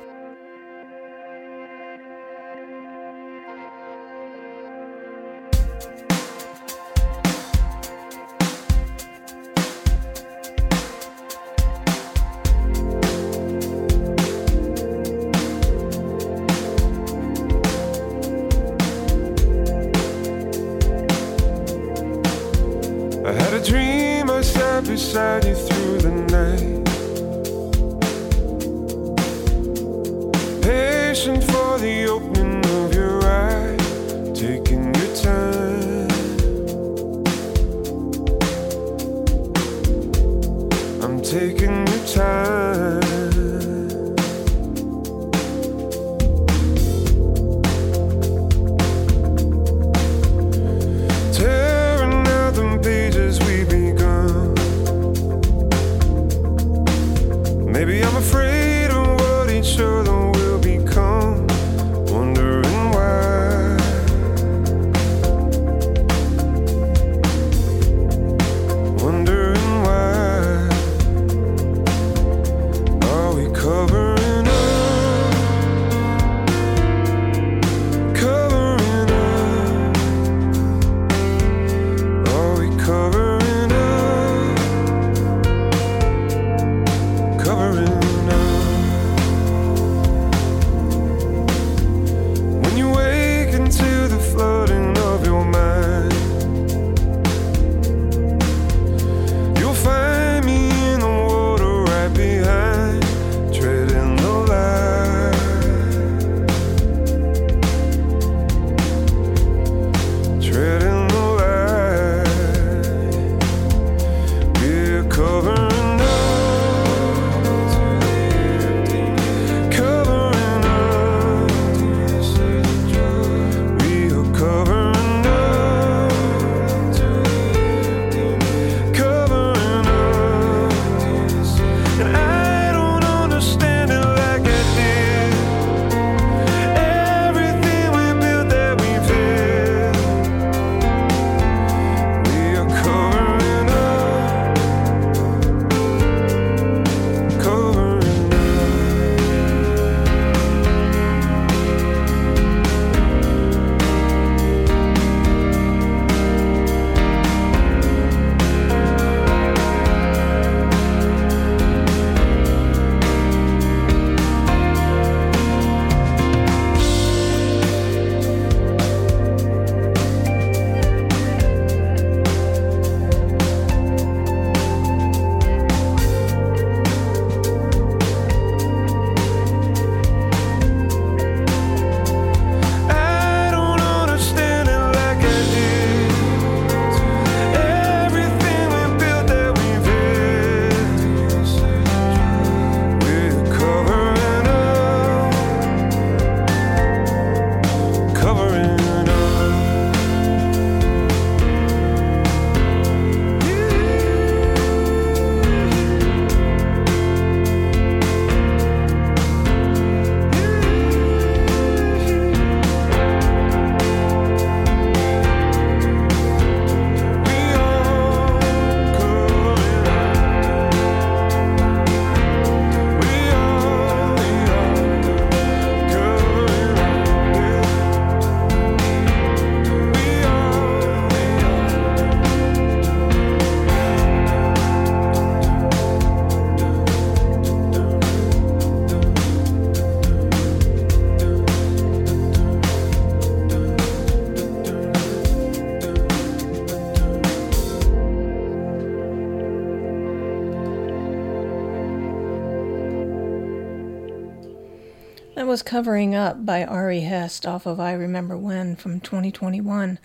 Was Covering Up by Ari Hest off of I Remember When from 2021.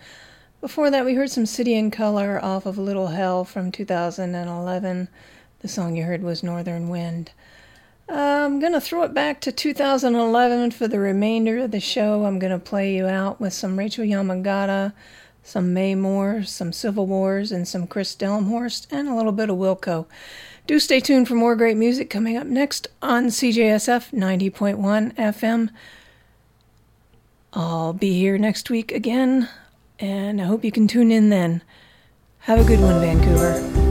Before that, we heard some City and Colour off of Little Hell from 2011. The song you heard was Northern Wind. Uh, I'm going to throw it back to 2011 for the remainder of the show. I'm going to play you out with some Rachel Yamagata, some Mae Moore, some Civil Wars, and some Chris Delmhorst, and a little bit of Wilco. Do stay tuned for more great music coming up next on CJSF 90.1 FM. I'll be here next week again, and I hope you can tune in then. Have a good one, Vancouver.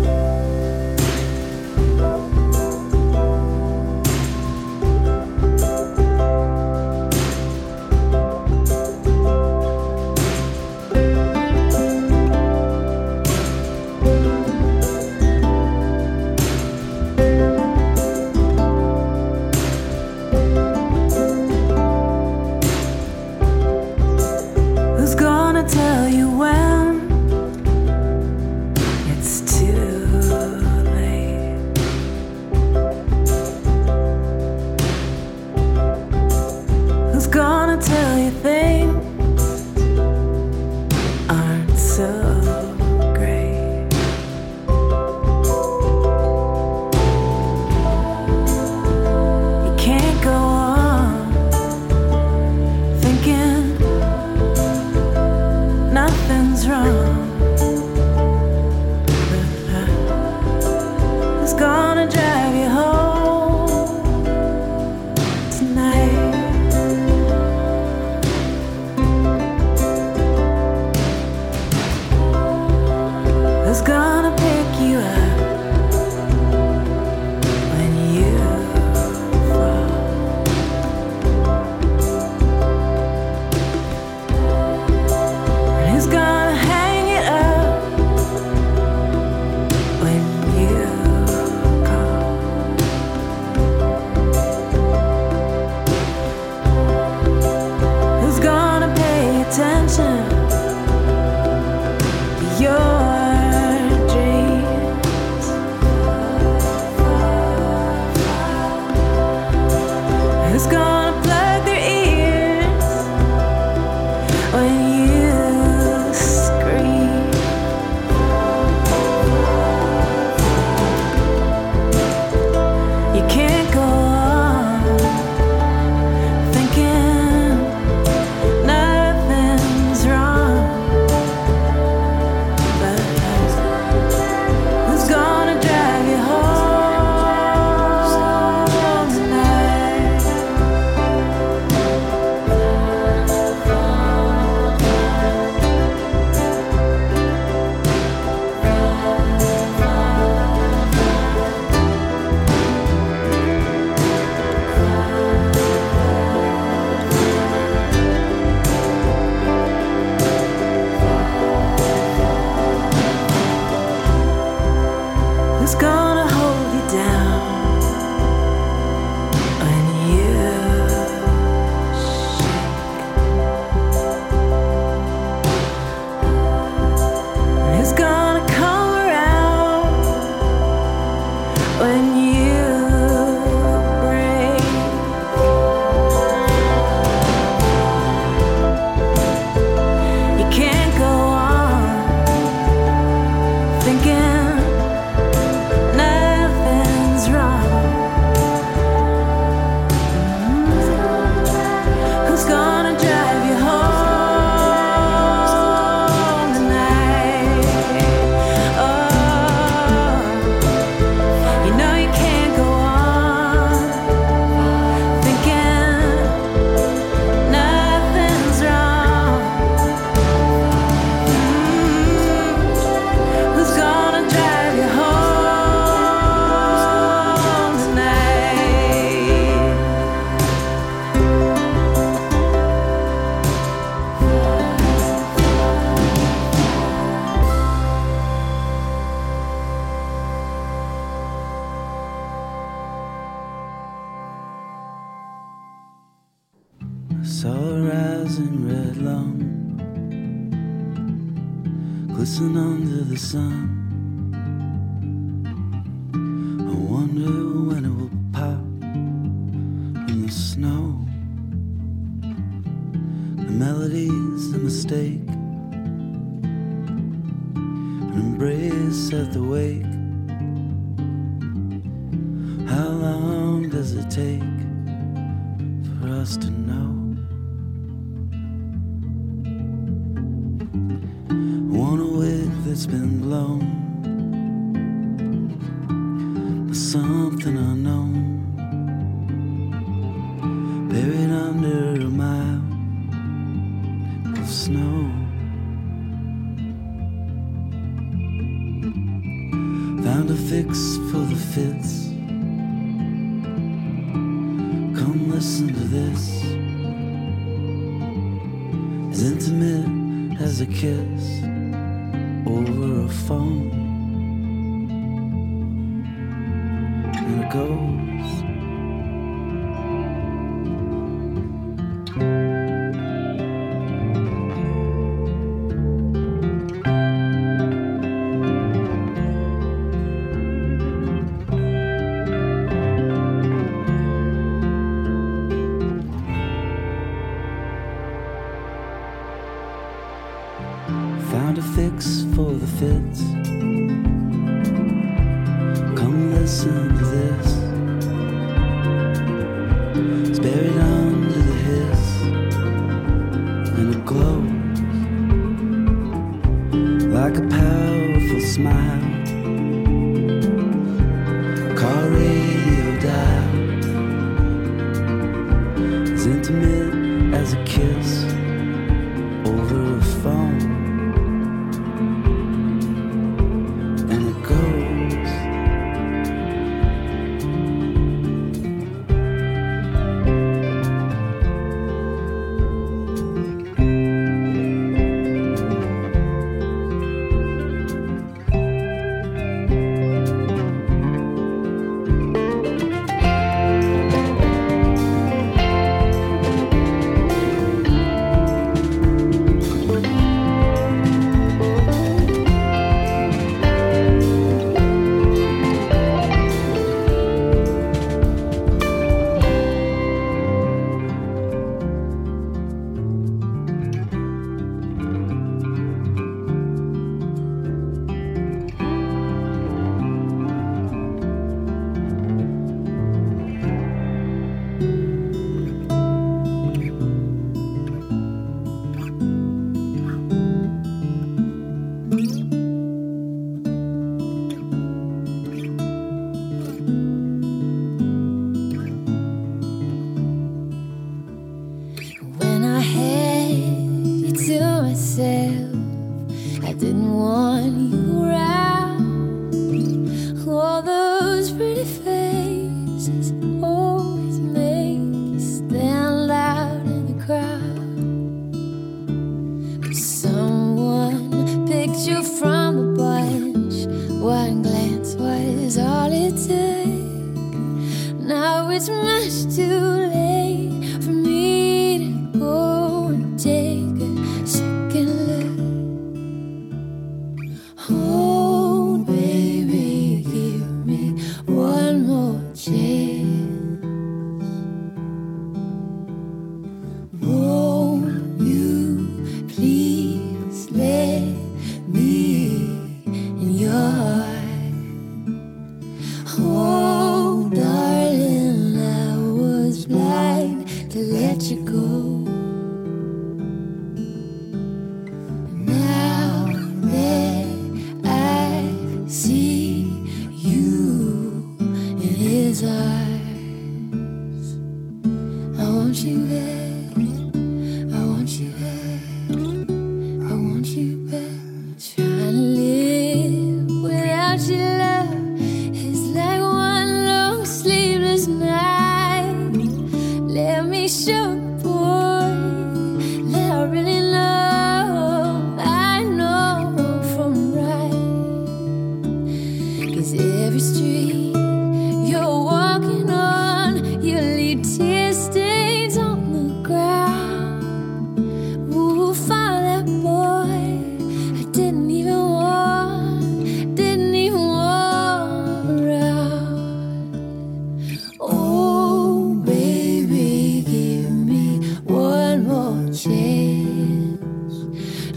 When you Found a fix for the fits. Come listen to this. It's buried under the hiss, and it glows like a powerful smile.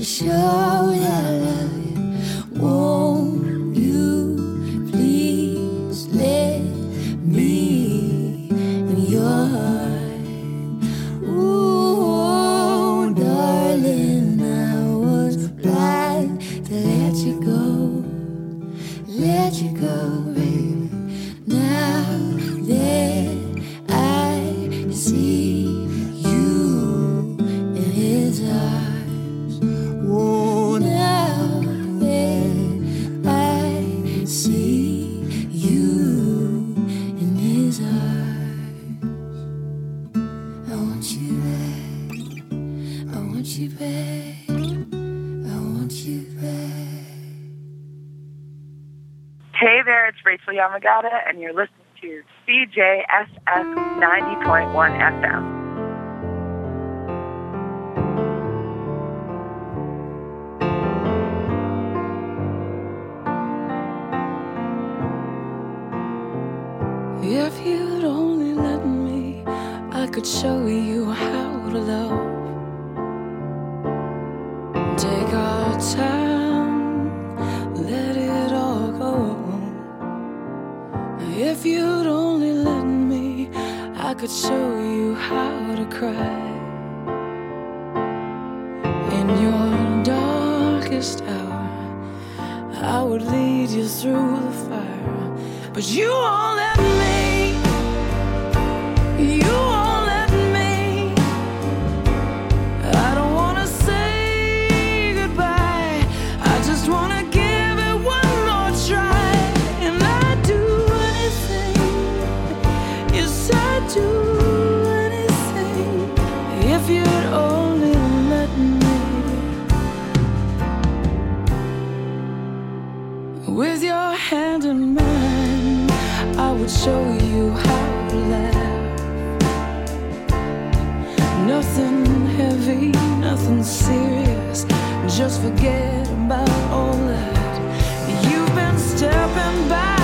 show that love. And you're listening to CJSF 90.1 FM. If you'd only let me, I could show you how to love. Take our time. could show you how to cry in your darkest hour. I would lead you through the fire, but you won't let me. You show you how to laugh. Nothing heavy, nothing serious. Just forget about all that. You've been stepping back.